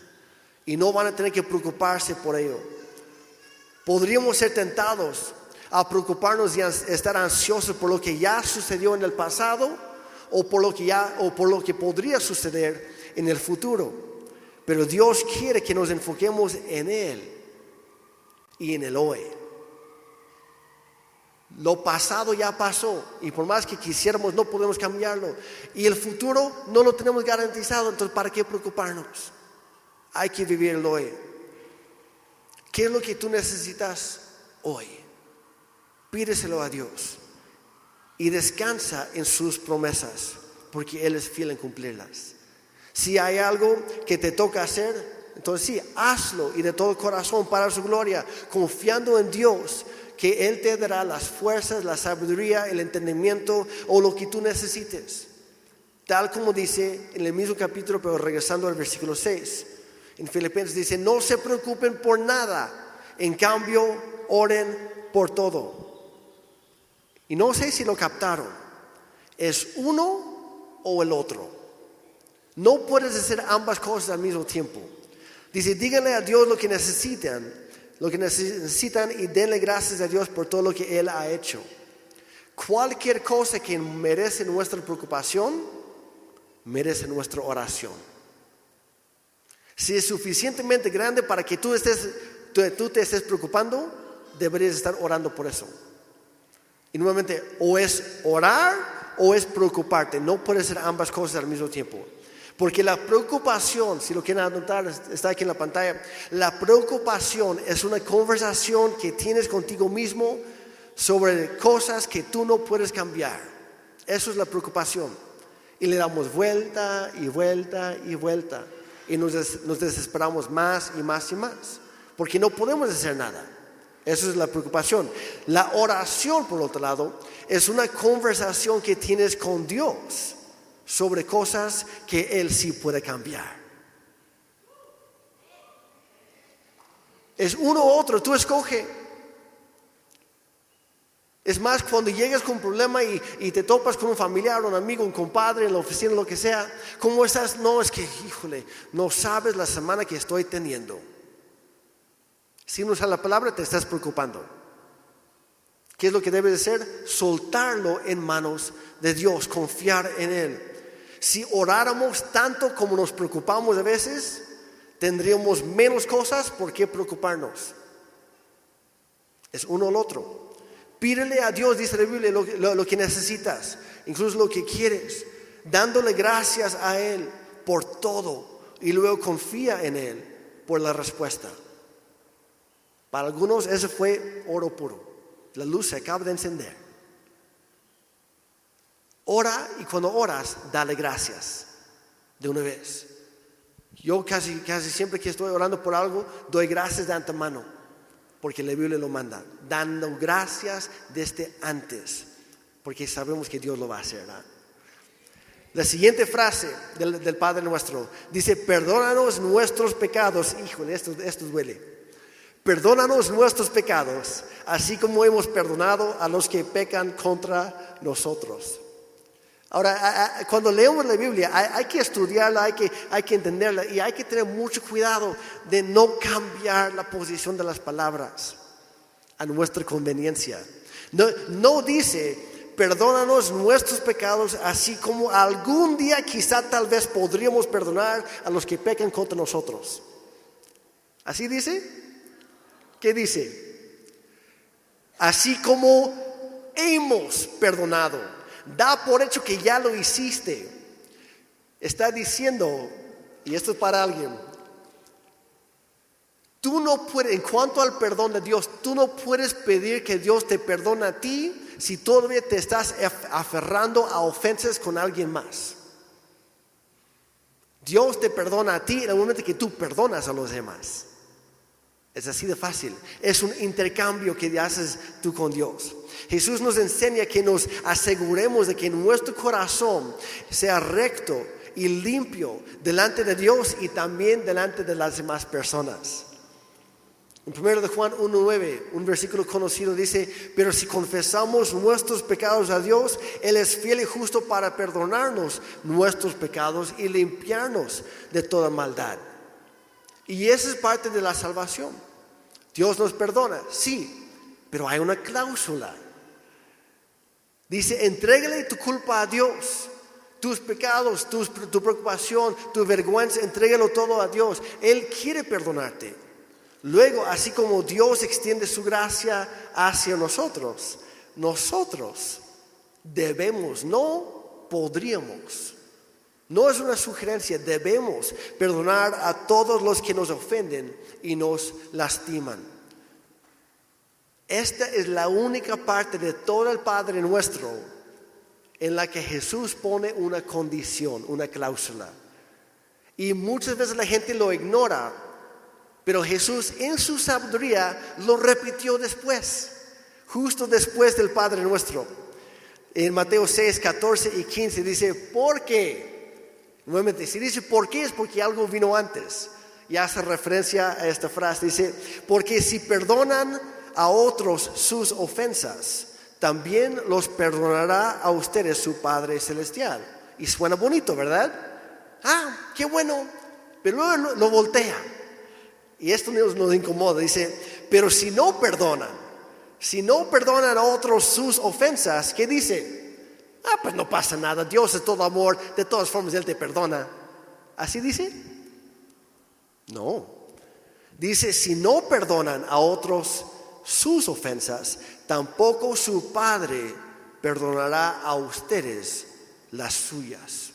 Y no van a tener que preocuparse por ello. Podríamos ser tentados a preocuparnos y a estar ansiosos por lo que ya sucedió en el pasado o por lo que ya o por lo que podría suceder en el futuro. Pero Dios quiere que nos enfoquemos en él y en el hoy. Lo pasado ya pasó y por más que quisiéramos no podemos cambiarlo. Y el futuro no lo tenemos garantizado, entonces ¿para qué preocuparnos? Hay que vivir el hoy. ¿Qué es lo que tú necesitas hoy? Pídeselo a Dios y descansa en sus promesas, porque Él es fiel en cumplirlas. Si hay algo que te toca hacer, entonces sí, hazlo y de todo corazón para su gloria, confiando en Dios, que Él te dará las fuerzas, la sabiduría, el entendimiento o lo que tú necesites. Tal como dice en el mismo capítulo, pero regresando al versículo 6. En Filipenses dice, no se preocupen por nada, en cambio, oren por todo. Y no sé si lo captaron. Es uno o el otro. No puedes hacer ambas cosas al mismo tiempo. Dice, díganle a Dios lo que necesitan, lo que necesitan y denle gracias a Dios por todo lo que Él ha hecho. Cualquier cosa que merece nuestra preocupación, merece nuestra oración. Si es suficientemente grande para que tú, estés, tú te estés preocupando, deberías estar orando por eso. Y nuevamente, o es orar o es preocuparte. No puede ser ambas cosas al mismo tiempo. Porque la preocupación, si lo quieren anotar, está aquí en la pantalla, la preocupación es una conversación que tienes contigo mismo sobre cosas que tú no puedes cambiar. Eso es la preocupación. Y le damos vuelta y vuelta y vuelta. Y nos, nos desesperamos más y más y más. Porque no podemos hacer nada. Esa es la preocupación. La oración, por otro lado, es una conversación que tienes con Dios sobre cosas que Él sí puede cambiar. Es uno u otro, tú escoge. Es más, cuando llegas con un problema y, y, te topas con un familiar, un amigo, un compadre en la oficina, lo que sea, ¿cómo estás? No, es que, híjole, no sabes la semana que estoy teniendo. Si no usas la palabra, te estás preocupando. ¿Qué es lo que debe de ser? Soltarlo en manos de Dios, confiar en Él. Si oráramos tanto como nos preocupamos a veces, tendríamos menos cosas por qué preocuparnos. Es uno o el otro. Pídele a Dios, dice la Biblia, lo que necesitas, incluso lo que quieres, dándole gracias a Él por todo y luego confía en Él por la respuesta. Para algunos eso fue oro puro. La luz se acaba de encender. Ora y cuando oras, dale gracias de una vez. Yo casi, casi siempre que estoy orando por algo, doy gracias de antemano. porque la Biblia lo manda, dando gracias desde antes, porque sabemos que Dios lo va a hacer. La siguiente frase del, Padre nuestro dice, perdónanos nuestros pecados. Híjole, esto, esto duele. Perdónanos nuestros pecados, así como hemos perdonado a los que pecan contra nosotros. Ahora, cuando leemos la Biblia, hay, que estudiarla, hay que, hay que entenderla y hay que tener mucho cuidado de no cambiar la posición de las palabras a nuestra conveniencia. No, no dice, perdónanos nuestros pecados, así como algún día quizá tal vez podríamos perdonar a los que pecan contra nosotros. ¿Así dice? ¿Qué dice? Así como hemos perdonado. Da por hecho que ya lo hiciste. Está diciendo, y esto es para alguien, Tú no puedes, en cuanto al perdón de Dios, tú no puedes pedir que Dios te perdone a ti si todavía te estás aferrando a ofensas con alguien más. Dios te perdona a ti en el momento que tú perdonas a los demás. Es así de fácil. Es un intercambio que haces tú con Dios. Jesús nos enseña que nos aseguremos de que nuestro corazón sea recto y limpio delante de Dios y también delante de las demás personas. En 1 de Juan 1.9, un versículo conocido dice, pero si confesamos nuestros pecados a Dios, Él es fiel y justo para perdonarnos nuestros pecados y limpiarnos de toda maldad. Y esa es parte de la salvación. Dios nos perdona, sí, pero hay una cláusula. Dice, entrégale tu culpa a Dios. Tus pecados, tu, preocupación, tu vergüenza, entrégalo todo a Dios. Él quiere perdonarte. Luego, así como Dios extiende su gracia hacia nosotros, nosotros debemos, no podríamos, no es una sugerencia, debemos perdonar a todos los que nos ofenden y nos lastiman. Esta es la única parte de todo el Padre nuestro en la que Jesús pone una condición, una cláusula. Y muchas veces la gente lo ignora pero Jesús en su sabiduría lo repitió después, justo después del Padre nuestro. En Mateo 6, 14 y 15 dice, ¿por qué? Nuevamente, si dice por qué es porque algo vino antes. Y hace referencia a esta frase. Dice, porque si perdonan a otros sus ofensas, también los perdonará a ustedes su Padre Celestial. Y suena bonito, ¿verdad? Ah, qué bueno. Pero luego lo voltea. Y esto nos, nos incomoda. Dice, pero si no perdonan, si no perdonan a otros sus ofensas, ¿qué dice? Ah, pues no pasa nada. Dios es todo amor. De todas formas, Él te perdona. ¿Así dice? No. Dice, si no perdonan a otros sus ofensas, tampoco su Padre perdonará a ustedes las suyas.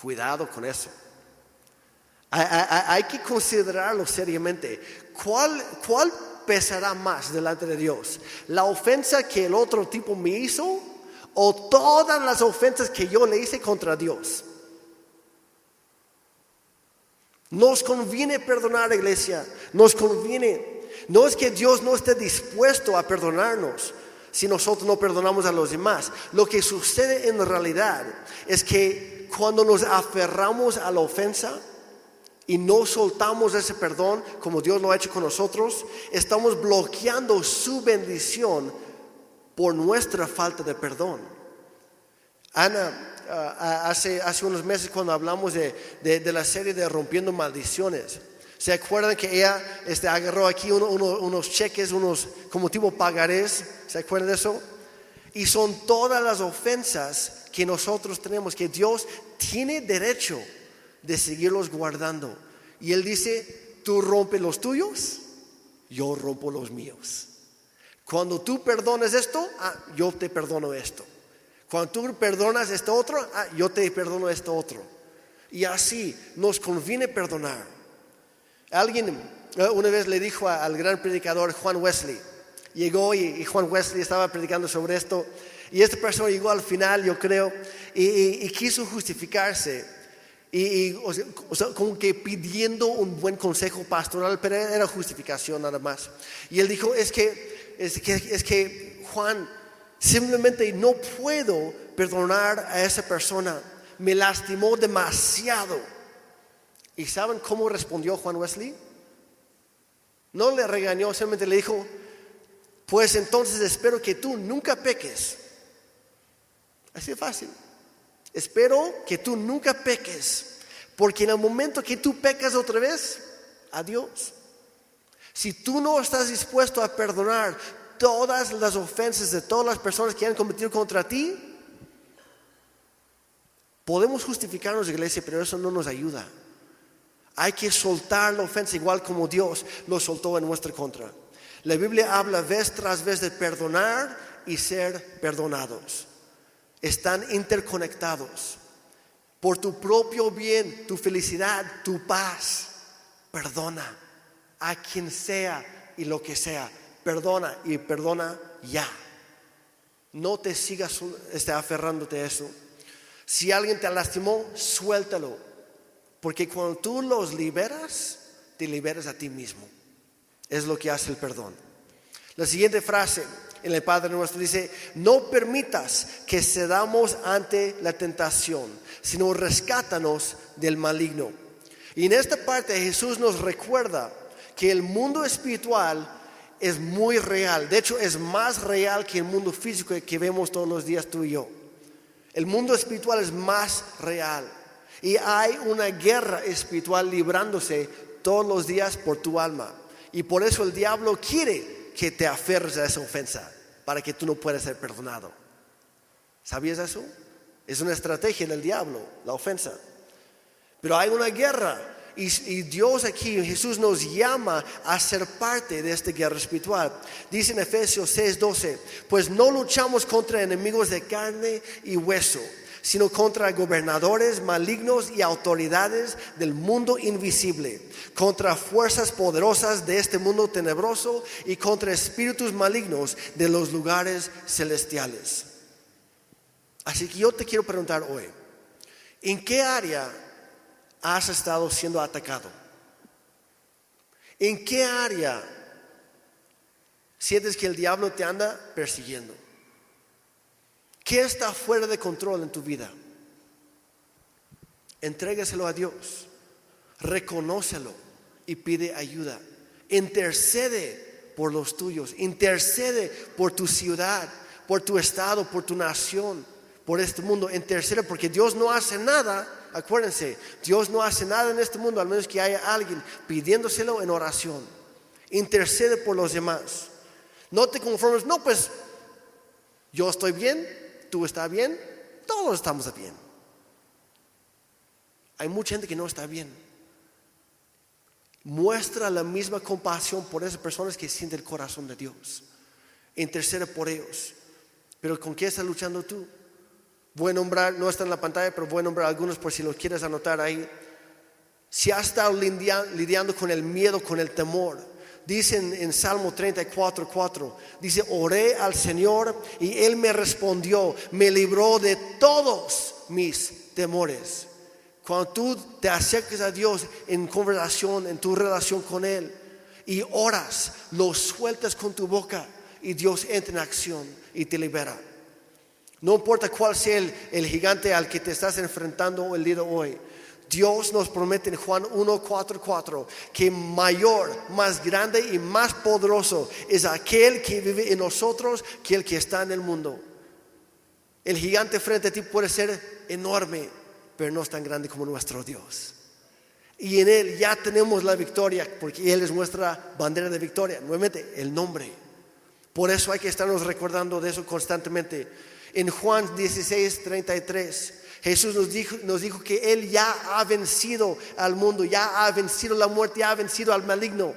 Cuidado con eso. Hay, que considerarlo seriamente. ¿Cuál, ¿Cuál pesará más delante de Dios? ¿La ofensa que el otro tipo me hizo o todas las ofensas que yo le hice contra Dios? Nos conviene perdonar, iglesia. Nos conviene. No es que Dios no esté dispuesto a perdonarnos si nosotros no perdonamos a los demás. Lo que sucede en realidad es que cuando nos aferramos a la ofensa, y no soltamos ese perdón como Dios lo ha hecho con nosotros, estamos bloqueando su bendición por nuestra falta de perdón. Ana, ah, hace, hace unos meses cuando hablamos de, de, la serie de Rompiendo Maldiciones, ¿se acuerdan que ella este, agarró aquí unos cheques, unos como tipo pagarés? ¿Se acuerdan de eso? Y son todas las ofensas que nosotros tenemos, que Dios tiene derecho de seguirlos guardando. Y Él dice, tú rompes los tuyos, yo rompo los míos. Cuando tú perdones esto, ah, yo te perdono esto. Cuando tú perdonas esto otro, ah, yo te perdono esto otro. Y así nos conviene perdonar. Alguien eh, una vez le dijo al gran predicador Juan Wesley, llegó y, Juan Wesley estaba predicando sobre esto, y esta persona llegó al final, yo creo, y quiso justificarse Y, o sea, como que pidiendo un buen consejo pastoral, pero era justificación nada más. Y él dijo, es que, es que, es que Juan, simplemente no puedo perdonar a esa persona. Me lastimó demasiado. ¿Y saben cómo respondió Juan Wesley? No le regañó, simplemente le dijo, pues entonces espero que tú nunca peques. Así de fácil. Espero que tú nunca peques, porque en el momento que tú pecas otra vez, adiós. Si tú no estás dispuesto a perdonar todas las ofensas de todas las personas que han cometido contra ti, podemos justificarnos, iglesia, pero eso no nos ayuda. Hay que soltar la ofensa igual como Dios lo soltó en nuestra contra. La Biblia habla vez tras vez de perdonar y ser perdonados están interconectados. Por tu propio bien, tu felicidad, tu paz, perdona a quien sea y lo que sea. Perdona y perdona ya. No te sigas este, aferrándote a eso. Si alguien te lastimó, suéltalo. Porque cuando tú los liberas, te liberas a ti mismo. Es lo que hace el perdón. La siguiente frase, en el Padre nuestro dice, no permitas que cedamos ante la tentación, sino rescátanos del maligno. Y en esta parte Jesús nos recuerda que el mundo espiritual es muy real, de hecho es más real que el mundo físico que vemos todos los días tú y yo. El mundo espiritual es más real y hay una guerra espiritual librándose todos los días por tu alma. Y por eso el diablo quiere que te aferres a esa ofensa para que tú no puedas ser perdonado. ¿Sabías eso? Es una estrategia del diablo, la ofensa. Pero hay una guerra y, Dios aquí, Jesús nos llama a ser parte de esta guerra espiritual. Dice en Efesios 6:12, pues no luchamos contra enemigos de carne y hueso sino contra gobernadores malignos y autoridades del mundo invisible, contra fuerzas poderosas de este mundo tenebroso y contra espíritus malignos de los lugares celestiales. Así que yo te quiero preguntar hoy, ¿en qué área has estado siendo atacado? ¿En qué área sientes que el diablo te anda persiguiendo? ¿Qué está fuera de control en tu vida? Entrégaselo a Dios, reconócelo y pide ayuda. Intercede por los tuyos, intercede por tu ciudad, por tu estado, por tu nación, por este mundo. Intercede porque Dios no hace nada. Acuérdense, Dios no hace nada en este mundo al menos que haya alguien pidiéndoselo en oración. Intercede por los demás. No te conformes, no, pues yo estoy bien, tú estás bien, todos estamos bien. Hay mucha gente que no está bien. Muestra la misma compasión por esas personas que sienten el corazón de Dios. Intercede por ellos. Pero ¿con qué estás luchando tú? Voy a nombrar, no está en la pantalla, pero voy a nombrar algunos por si los quieres anotar ahí. Si has estado lidiando con el miedo, con el temor, Dice en, Salmo 34, 4, dice, oré al Señor y Él me respondió, me libró de todos mis temores. Cuando tú te acercas a Dios en conversación, en tu relación con Él, y oras, lo sueltas con tu boca y Dios entra en acción y te libera. No importa cuál sea el, el gigante al que te estás enfrentando el día de hoy, Dios nos promete en Juan 1.4.4 que mayor, más grande y más poderoso es aquel que vive en nosotros que el que está en el mundo. El gigante frente a ti puede ser enorme, pero no es tan grande como nuestro Dios. Y en Él ya tenemos la victoria, porque Él es nuestra bandera de victoria. Nuevamente, el nombre. Por eso hay que estarnos recordando de eso constantemente. En Juan 16, 33 Jesús nos dijo, nos dijo que Él ya ha vencido al mundo, ya ha vencido la muerte, ya ha vencido al maligno.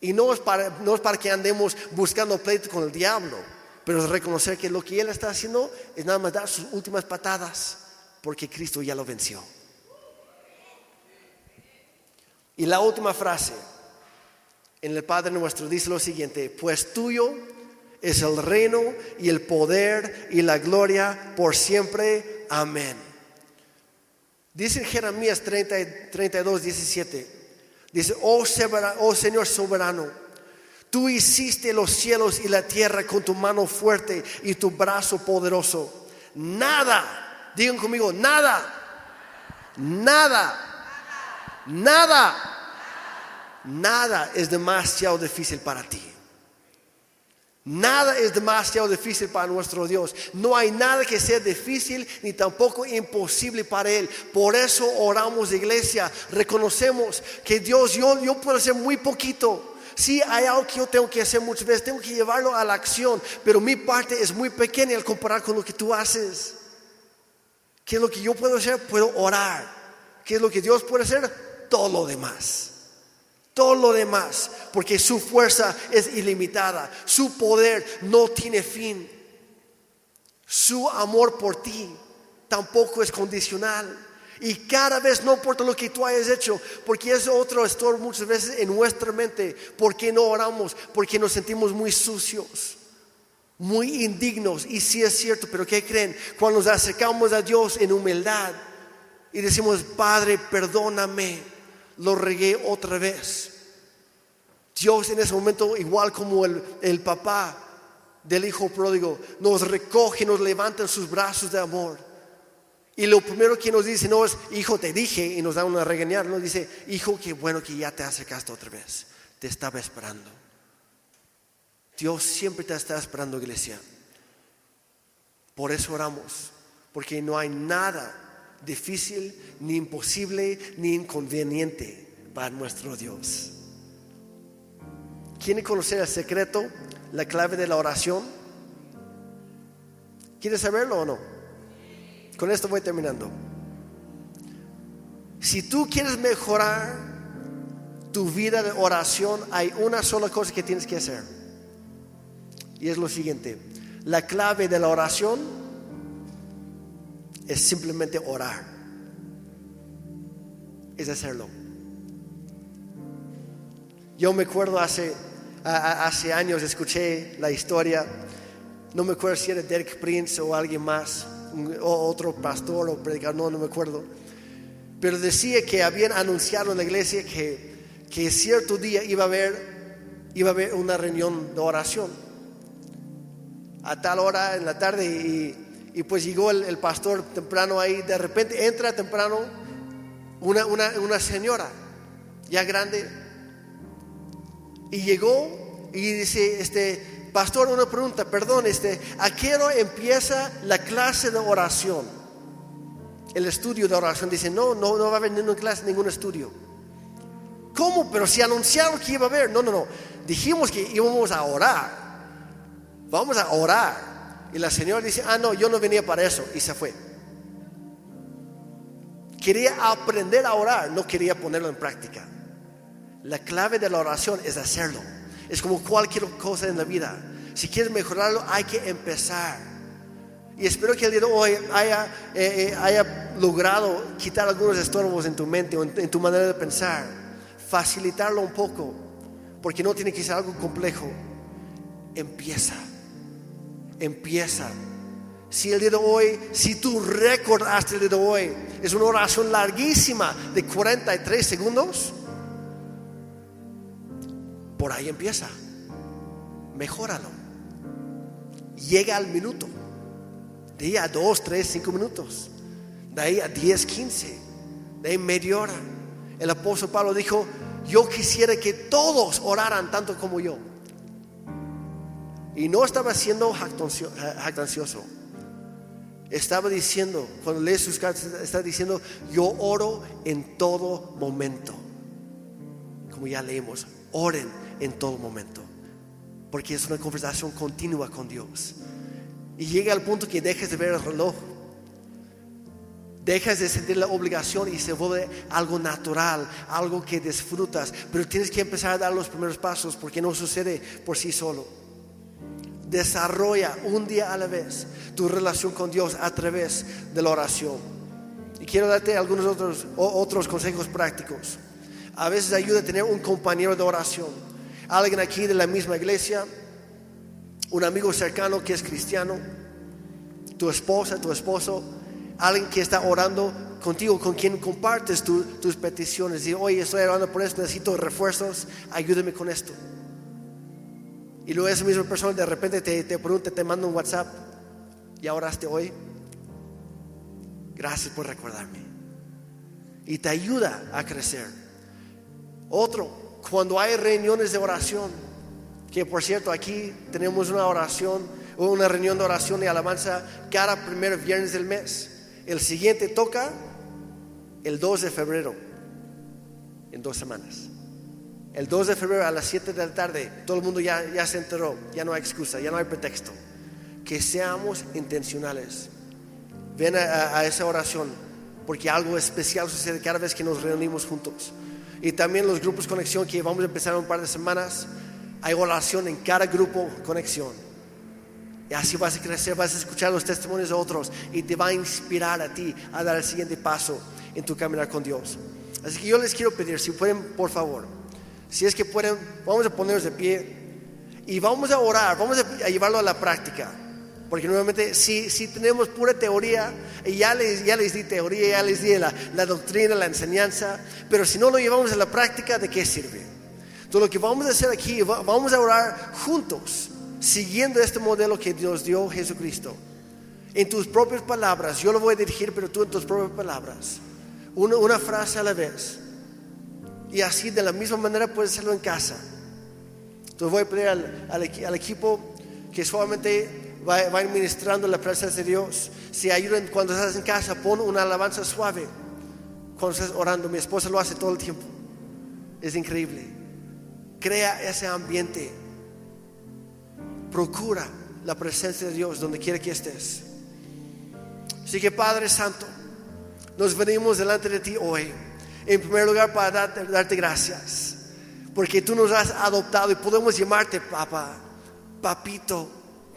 Y no es para, no es para que andemos buscando pleito con el diablo, pero es reconocer que lo que Él está haciendo es nada más dar sus últimas patadas, porque Cristo ya lo venció. Y la última frase en el Padre nuestro dice lo siguiente, pues tuyo es el reino y el poder y la gloria por siempre Amén. Dice Jeremías 30, 32, 17. Dice, oh, oh Señor soberano, tú hiciste los cielos y la tierra con tu mano fuerte y tu brazo poderoso. Nada, digan conmigo, nada, nada, nada, nada es demasiado difícil para ti. Nada es demasiado difícil para nuestro Dios. No hay nada que sea difícil ni tampoco imposible para Él. Por eso oramos, iglesia. Reconocemos que Dios, yo, yo puedo hacer muy poquito. Sí, hay algo que yo tengo que hacer muchas veces. Tengo que llevarlo a la acción. Pero mi parte es muy pequeña al comparar con lo que tú haces. ¿Qué es lo que yo puedo hacer? Puedo orar. ¿Qué es lo que Dios puede hacer? Todo lo demás todo lo demás, porque su fuerza es ilimitada, su poder no tiene fin, su amor por ti tampoco es condicional. Y cada vez no importa lo que tú hayas hecho, porque es otro estor muchas veces en nuestra mente, porque no oramos, porque nos sentimos muy sucios, muy indignos. Y sí es cierto, pero ¿qué creen? Cuando nos acercamos a Dios en humildad y decimos, Padre, perdóname lo regué otra vez. Dios en ese momento, igual como el, el papá del hijo pródigo, nos recoge, nos levanta en sus brazos de amor. Y lo primero que nos dice no es, hijo, te dije, y nos da una regañar, nos dice, hijo, qué bueno que ya te acercaste otra vez, te estaba esperando. Dios siempre te está esperando, iglesia. Por eso oramos, porque no hay nada difícil, ni imposible, ni inconveniente para nuestro Dios. ¿Quiere conocer el secreto, la clave de la oración? ¿Quiere saberlo o no? Con esto voy terminando. Si tú quieres mejorar tu vida de oración, hay una sola cosa que tienes que hacer. Y es lo siguiente. La clave de la oración es simplemente orar. Es hacerlo. Yo me acuerdo hace, hace años, escuché la historia, no me acuerdo si era Derek Prince o alguien más, o otro pastor o predicador, no, no me acuerdo. Pero decía que habían anunciado en la iglesia que, que cierto día iba a haber, iba a haber una reunión de oración. A tal hora en la tarde y y pues llegó el, pastor temprano ahí, de repente entra temprano una, una, señora ya grande y llegó y dice, este, pastor, una pregunta, perdón, este, ¿a qué hora empieza la clase de oración? El estudio de oración dice, no, no, no va a haber ninguna clase, ningún estudio. ¿Cómo? Pero si anunciaron que iba a haber, no, no, no, dijimos que íbamos a orar, vamos a orar. Y la señora dice, ah, no, yo no venía para eso. Y se fue. Quería aprender a orar, no quería ponerlo en práctica. La clave de la oración es hacerlo. Es como cualquier cosa en la vida. Si quieres mejorarlo, hay que empezar. Y espero que el día de hoy haya, eh, eh, haya logrado quitar algunos estorbos en tu mente o en tu manera de pensar. Facilitarlo un poco. Porque no tiene que ser algo complejo. Empieza empieza. Si el día de hoy, si tú recordaste el día de hoy, es una oración larguísima de 43 segundos, por ahí empieza. Mejóralo. Llega al minuto. De ahí a 2, 3, 5 minutos. De ahí a 10, 15. De ahí media hora. El apóstol Pablo dijo, yo quisiera que todos oraran tanto como yo. Y no estaba siendo jactancioso. Estaba diciendo, cuando lees sus cartas, está diciendo, yo oro en todo momento. Como ya leemos, oren en todo momento. Porque es una conversación continua con Dios. Y llega al punto que dejes de ver el reloj. Dejas de sentir la obligación y se vuelve algo natural, algo que disfrutas. Pero tienes que empezar a dar los primeros pasos porque no sucede por sí solo. Desarrolla un día a la vez tu relación con Dios a través de la oración. Y quiero darte algunos otros, otros consejos prácticos. A veces ayuda a tener un compañero de oración. Alguien aquí de la misma iglesia, un amigo cercano que es cristiano, tu esposa, tu esposo, alguien que está orando contigo, con quien compartes tu- tus peticiones. Y oye, estoy orando por esto, necesito refuerzos, ayúdame con esto. Y luego esa misma persona de repente te, te pregunta, te manda un WhatsApp, ¿ya oraste hoy? Gracias por recordarme. Y te ayuda a crecer. Otro, cuando hay reuniones de oración, que por cierto aquí tenemos una oración, una reunión de oración y alabanza cada primer viernes del mes. El siguiente toca el 2 de febrero, en dos semanas. El 2 de febrero a las 7 de la tarde, todo el mundo ya, ya se enteró, ya no hay excusa, ya no hay pretexto. Que seamos intencionales. Ven a, a- esa oración, porque algo especial sucede cada vez que nos reunimos juntos. Y también los grupos conexión que vamos a empezar en un par de semanas, hay oración en cada grupo conexión. Y así vas a crecer, vas a escuchar los testimonios de otros y te va a inspirar a ti a dar el siguiente paso en tu caminar con Dios. Así que yo les quiero pedir, si pueden, por favor, si es que pueden, vamos a ponernos de pie y vamos a orar, vamos a, llevarlo a la práctica. Porque nuevamente, si, si tenemos pura teoría, y ya les, ya les di teoría, ya les di la, la doctrina, la enseñanza, pero si no lo llevamos a la práctica, ¿de qué sirve? Entonces lo que vamos a hacer aquí, va- vamos a orar juntos, siguiendo este modelo que Dios dio Jesucristo. En tus propias palabras, yo lo voy a dirigir, pero tú en tus propias palabras. Una, una frase a la vez. Y así de la misma manera puedes hacerlo en casa. Entonces voy a pedir al, al equi- al equipo que solamente va, va administrando la presencia de Dios. Si ayudan cuando estás en casa, pon una alabanza suave. Cuando estás orando, mi esposa lo hace todo el tiempo. Es increíble. Crea ese ambiente. Procura la presencia de Dios donde quiera que estés. Así que Padre Santo, nos venimos delante de ti hoy. En primer lugar, para darte, gracias. Porque tú nos has adoptado y podemos llamarte papá, papito,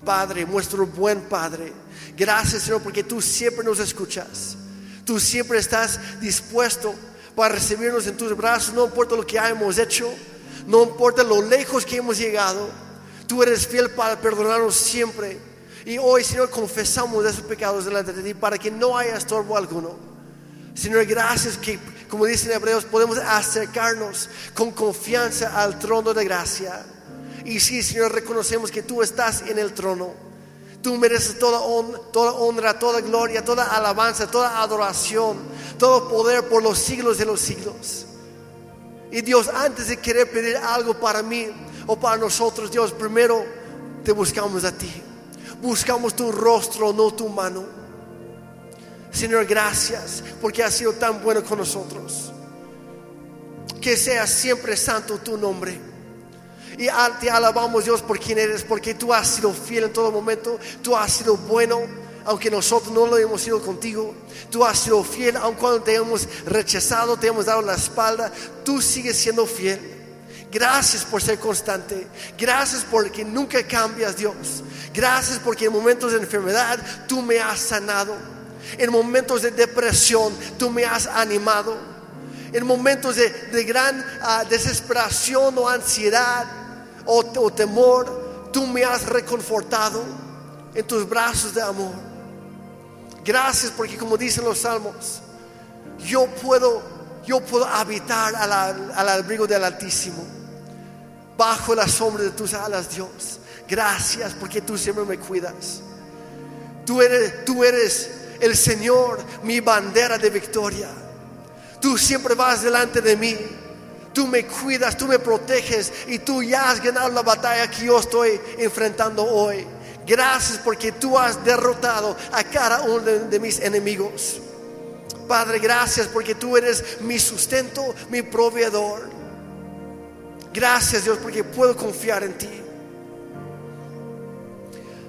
Padre, nuestro buen Padre. Gracias, Señor, porque tú siempre nos escuchas. Tú siempre estás dispuesto para recibirnos en tus brazos, no importa lo que hayamos hecho, no importa lo lejos que hemos llegado. Tú eres fiel para perdonarnos siempre. Y hoy, Señor, confesamos esos pecados delante de ti para que no haya estorbo alguno. Señor, gracias que, como dicen Hebreos, podemos acercarnos con confianza al trono de gracia. Y sí, Señor, reconocemos que tú estás en el trono. Tú mereces toda, hon- toda honra, toda gloria, toda alabanza, toda adoración, todo poder por los siglos de los siglos. Y Dios, antes de querer pedir algo para mí o para nosotros, Dios, primero te buscamos a ti. Buscamos tu rostro, no tu mano. Señor, gracias porque has sido tan bueno con nosotros. Que sea siempre santo tu nombre. Y te alabamos Dios por quien eres, porque tú has sido fiel en todo momento, tú has sido bueno, aunque nosotros no lo hemos sido contigo, tú has sido fiel, aun cuando te hemos rechazado, te hemos dado la espalda, tú sigues siendo fiel. Gracias por ser constante, gracias porque nunca cambias Dios, gracias porque en momentos de enfermedad tú me has sanado, en momentos de depresión tú me has animado, en momentos de, de gran ah, desesperación o ansiedad o, o temor, tú me has reconfortado en tus brazos de amor. Gracias porque como dicen los salmos, yo puedo, yo puedo habitar al, al abrigo del Altísimo, bajo la sombra de tus alas, Dios. Gracias porque tú siempre me cuidas. Tú eres, tú eres el Señor, mi bandera de victoria. Tú siempre vas delante de mí. Tú me cuidas, tú me proteges y tú ya has ganado la batalla que yo estoy enfrentando hoy. Gracias porque tú has derrotado a cada uno de, de mis enemigos. Padre, gracias porque tú eres mi sustento, mi proveedor. Gracias Dios porque puedo confiar en ti.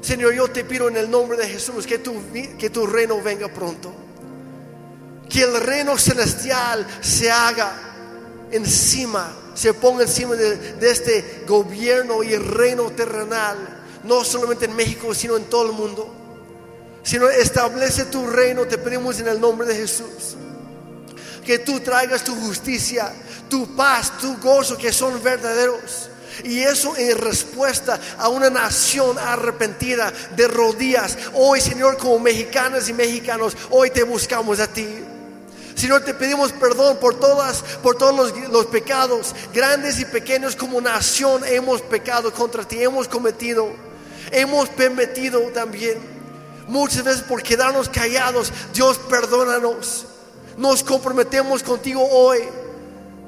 Señor, yo te pido en el nombre de Jesús que tu, que tu reino venga pronto. Que el reino celestial se haga encima, se ponga encima de, de este gobierno y reino terrenal, no solamente en México, sino en todo el mundo. Sino establece tu reino, te pedimos en el nombre de Jesús. Que tú traigas tu justicia, tu paz, tu gozo, que son verdaderos. Y eso en respuesta a una nación arrepentida de rodillas. Hoy, Señor, como mexicanas y mexicanos, hoy te buscamos a ti. Señor, te pedimos perdón por todas, por todos los, los, pecados, grandes y pequeños como nación hemos pecado contra ti, hemos cometido, hemos permitido también. Muchas veces por quedarnos callados, Dios perdónanos. Nos comprometemos contigo hoy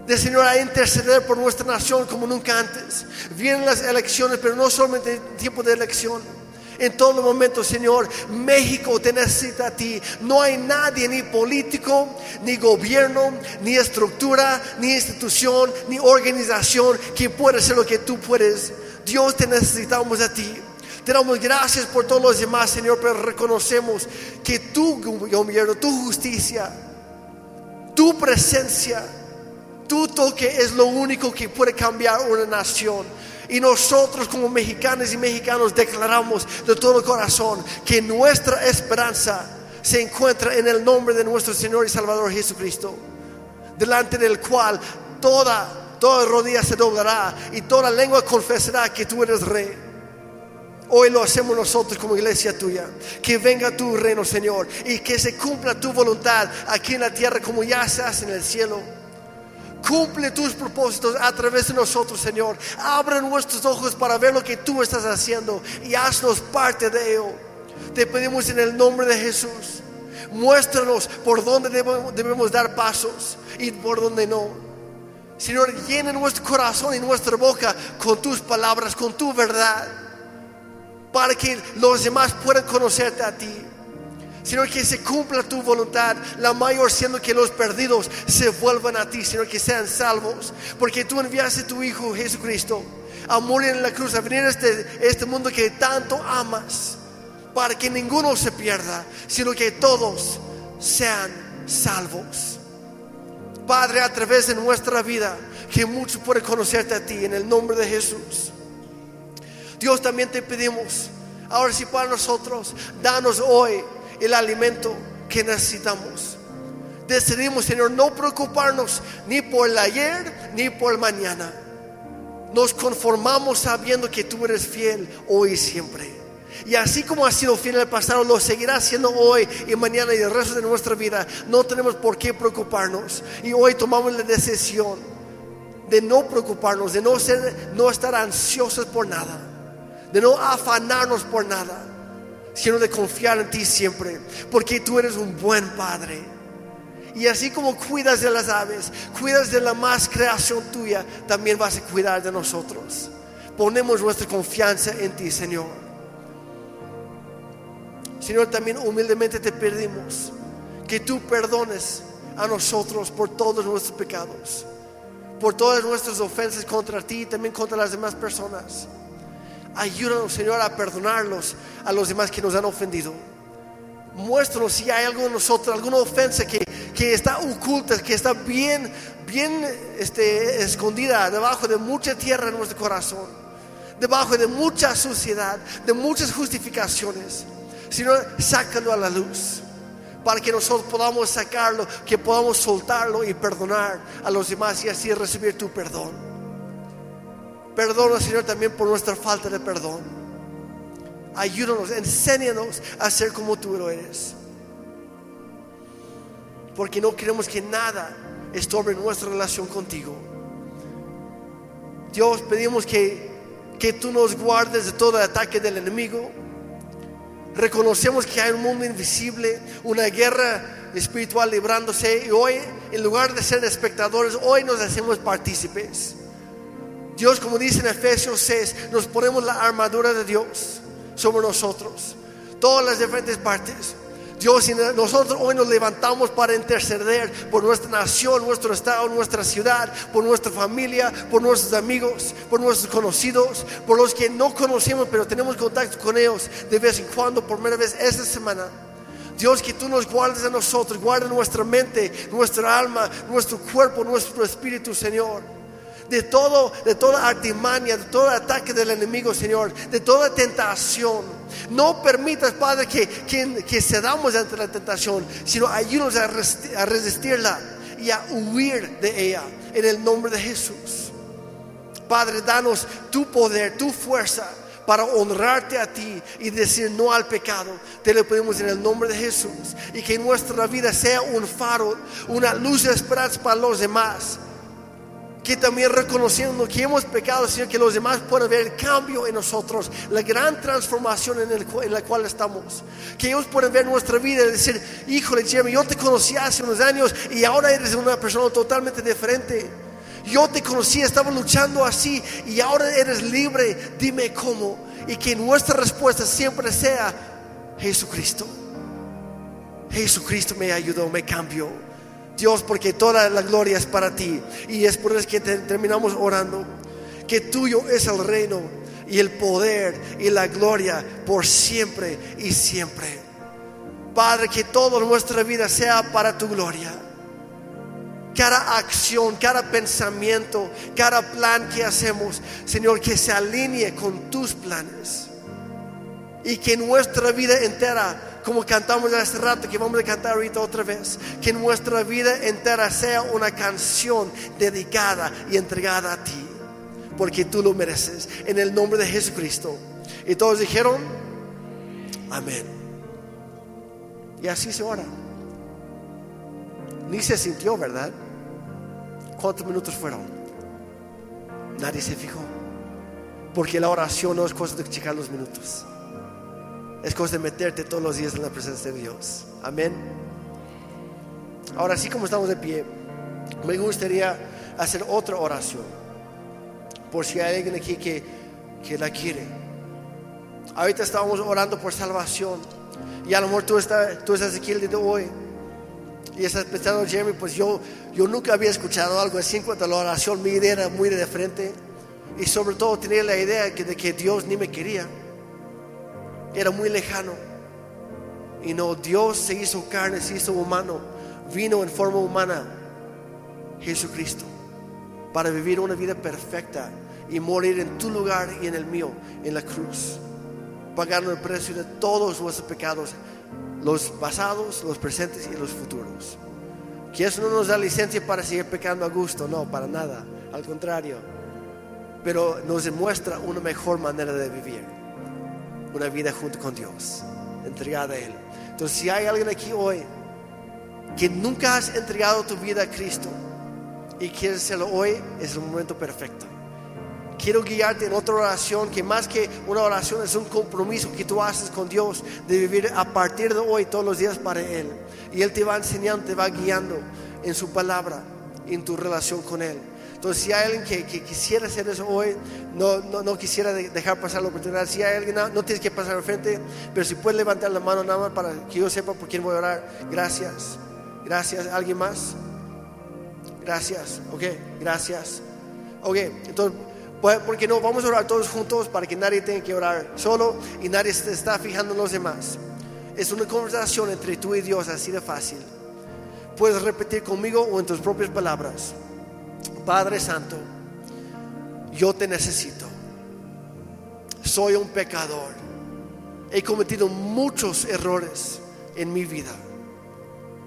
de Señor a interceder por nuestra nación como nunca antes. Vienen las elecciones, pero no solamente en tiempo de elección. En todo momento, Señor, México te necesita a ti. No hay nadie, ni político, ni gobierno, ni estructura, ni institución, ni organización que pueda hacer lo que tú puedes. Dios te necesitamos a ti. Te damos gracias por todos los demás, Señor, pero reconocemos que tu gobierno, tu justicia, tu presencia, toque es lo único que puede cambiar una nación. Y nosotros como mexicanos y mexicanos declaramos de todo corazón que nuestra esperanza se encuentra en el nombre de nuestro Señor y Salvador Jesucristo, delante del cual toda, toda rodilla se doblará y toda lengua confesará que tú eres rey. Hoy lo hacemos nosotros como iglesia tuya. Que venga tu reino, Señor, y que se cumpla tu voluntad aquí en la tierra como ya se hace en el cielo. Cumple tus propósitos a través de nosotros, Señor. Abre nuestros ojos para ver lo que tú estás haciendo y haznos parte de ello. Te pedimos en el nombre de Jesús. Muéstranos por dónde debemos, dar pasos y por dónde no. Señor, llena nuestro corazón y nuestra boca con tus palabras, con tu verdad, para que los demás puedan conocerte a ti. Señor, que se cumpla tu voluntad, la mayor siendo que los perdidos se vuelvan a ti, Señor, que sean salvos, porque tú enviaste a tu Hijo Jesucristo a morir en la cruz, a venir a este, este mundo que tanto amas, para que ninguno se pierda, sino que todos sean salvos. Padre, a través de nuestra vida, que muchos pueden conocerte a ti, en el nombre de Jesús. Dios, también te pedimos, ahora sí para nosotros, danos hoy el alimento que necesitamos. Decidimos, Señor, no preocuparnos ni por el ayer ni por el mañana. Nos conformamos sabiendo que tú eres fiel hoy y siempre. Y así como ha sido fiel en el pasado, lo seguirá siendo hoy y mañana y el resto de nuestra vida. No tenemos por qué preocuparnos. Y hoy tomamos la decisión de no preocuparnos, de no, ser, no estar ansiosos por nada, de no afanarnos por nada sino de confiar en ti siempre, porque tú eres un buen Padre. Y así como cuidas de las aves, cuidas de la más creación tuya, también vas a cuidar de nosotros. Ponemos nuestra confianza en ti, Señor. Señor, también humildemente te pedimos que tú perdones a nosotros por todos nuestros pecados, por todas nuestras ofensas contra ti y también contra las demás personas. Ayúdanos, Señor, a perdonarlos a los demás que nos han ofendido. Muéstranos si hay algo en nosotros, alguna ofensa que, está oculta, que está bien, bien este, escondida debajo de mucha tierra en nuestro corazón, debajo de mucha suciedad, de muchas justificaciones. Señor, sácalo a la luz para que nosotros podamos sacarlo, que podamos soltarlo y perdonar a los demás y así recibir tu perdón. Perdona, Señor, también por nuestra falta de perdón. Ayúdanos, enséñanos a ser como tú lo eres. Porque no queremos que nada estorbe nuestra relación contigo. Dios, pedimos que, que tú nos guardes de todo ataque del enemigo. Reconocemos que hay un mundo invisible, una guerra espiritual librándose y hoy, en lugar de ser espectadores, hoy nos hacemos partícipes. Dios, como dice en Efesios 6, nos ponemos la armadura de Dios sobre nosotros. Todas las diferentes partes. Dios, y nosotros hoy nos levantamos para interceder por nuestra nación, nuestro estado, nuestra ciudad, por nuestra familia, por nuestros amigos, por nuestros conocidos, por los que no conocemos, pero tenemos contacto con ellos de vez en cuando, por primera vez esta semana. Dios, que tú nos guardes a nosotros, guarda nuestra mente, nuestra alma, nuestro cuerpo, nuestro espíritu, Señor de todo, de toda artimaña, de todo ataque del enemigo, Señor, de toda tentación. No permitas, Padre, que, que, que cedamos ante la tentación, sino ayúdanos a, resistirla y a huir de ella en el nombre de Jesús. Padre, danos tu poder, tu fuerza para honrarte a ti y decir no al pecado. Te lo pedimos en el nombre de Jesús. Y que nuestra vida sea un faro, una luz de esperanza para los demás que también reconociendo que hemos pecado, Señor, que los demás puedan ver el cambio en nosotros, la gran transformación en, en la cual estamos. Que ellos puedan ver nuestra vida y decir, híjole, Jeremy, yo te conocí hace unos años y ahora eres una persona totalmente diferente. Yo te conocí, estaba luchando así y ahora eres libre. Dime cómo. Y que nuestra respuesta siempre sea Jesucristo. Jesucristo me ayudó, me cambió. Dios, porque toda la gloria es para ti. Y es por eso que terminamos orando. Que tuyo es el reino y el poder y la gloria por siempre y siempre. Padre, que toda nuestra vida sea para tu gloria. Cada acción, cada pensamiento, cada plan que hacemos, Señor, que se alinee con tus planes. Y que nuestra vida entera como cantamos hace rato, que vamos a cantar ahorita otra vez, que nuestra vida entera sea una canción dedicada y entregada a ti, porque tú lo mereces, en el nombre de Jesucristo. Y todos dijeron, amén. Y así se ora. Ni se sintió, ¿verdad? ¿Cuántos minutos fueron? Nadie se fijó. Porque la oración no es cosa de checar los minutos. Es cosa de meterte todos los días en la presencia de Dios. Amén. Ahora sí como estamos de pie, me gustaría hacer otra oración. Por si hay alguien aquí que, que la quiere. Ahorita estábamos orando por salvación. Y a lo mejor tú estás, tú estás aquí el día de hoy. Y estás pensando, Jeremy, pues yo, yo nunca había escuchado algo así en cuanto a la oración. Mi idea era muy de frente. Y sobre todo tenía la idea de que Dios ni me quería era muy lejano. Y no, Dios se hizo carne, se hizo humano, vino en forma humana, Jesucristo, para vivir una vida perfecta y morir en tu lugar y en el mío, en la cruz, pagando el precio de todos nuestros pecados, los pasados, los presentes y los futuros. Que eso no nos da licencia para seguir pecando a gusto, no, para nada, al contrario, pero nos demuestra una mejor manera de vivir una vida junto con Dios, entregada a Él. Entonces, si hay alguien aquí hoy que nunca has entregado tu vida a Cristo y quieres hacerlo hoy, es el momento perfecto. Quiero guiarte en otra oración que más que una oración es un compromiso que tú haces con Dios de vivir a partir de hoy todos los días para Él. Y Él te va enseñando, te va guiando en su palabra, en tu relación con Él. Entonces, si hay alguien que, quisiera hacer eso hoy, no, no, quisiera dejar pasar la oportunidad. Si hay alguien, no, tienes que pasar al frente, pero si puedes levantar la mano nada más para que yo sepa por quién voy a orar. Gracias. Gracias. ¿Alguien más? Gracias. Ok, gracias. Ok, entonces, pues, porque no, vamos a orar todos juntos para que nadie tenga que orar solo y nadie se está fijando en los demás. Es una conversación entre tú y Dios, así de fácil. Puedes repetir conmigo o en tus propias palabras. Padre Santo, yo te necesito. Soy un pecador. He cometido muchos errores en mi vida.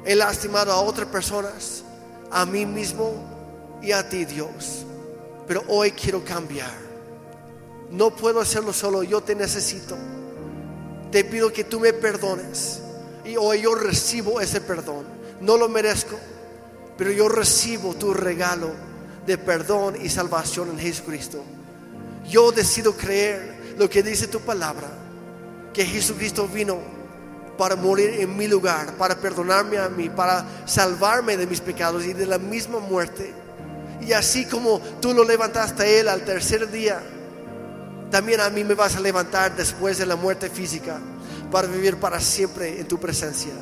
He lastimado a otras personas, a mí mismo y a ti, Dios. Pero hoy quiero cambiar. No puedo hacerlo solo, yo te necesito. Te pido que tú me perdones. Y hoy yo recibo ese perdón. No lo merezco, pero yo recibo tu regalo de perdón y salvación en Jesucristo. Yo decido creer lo que dice tu palabra, que Jesucristo vino para morir en mi lugar, para perdonarme a mí, para salvarme de mis pecados y de la misma muerte. Y así como tú lo levantaste a Él al tercer día, también a mí me vas a levantar después de la muerte física para vivir para siempre en tu presencia.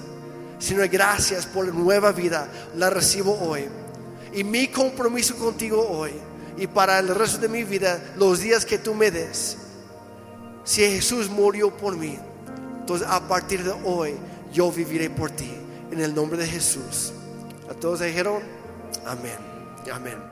Señor, gracias por la nueva vida, la recibo hoy. Y mi compromiso contigo hoy y para el resto de mi vida, los días que tú me des, si Jesús murió por mí, entonces a partir de hoy yo viviré por ti. En el nombre de Jesús. A todos dijeron, amén. Amén.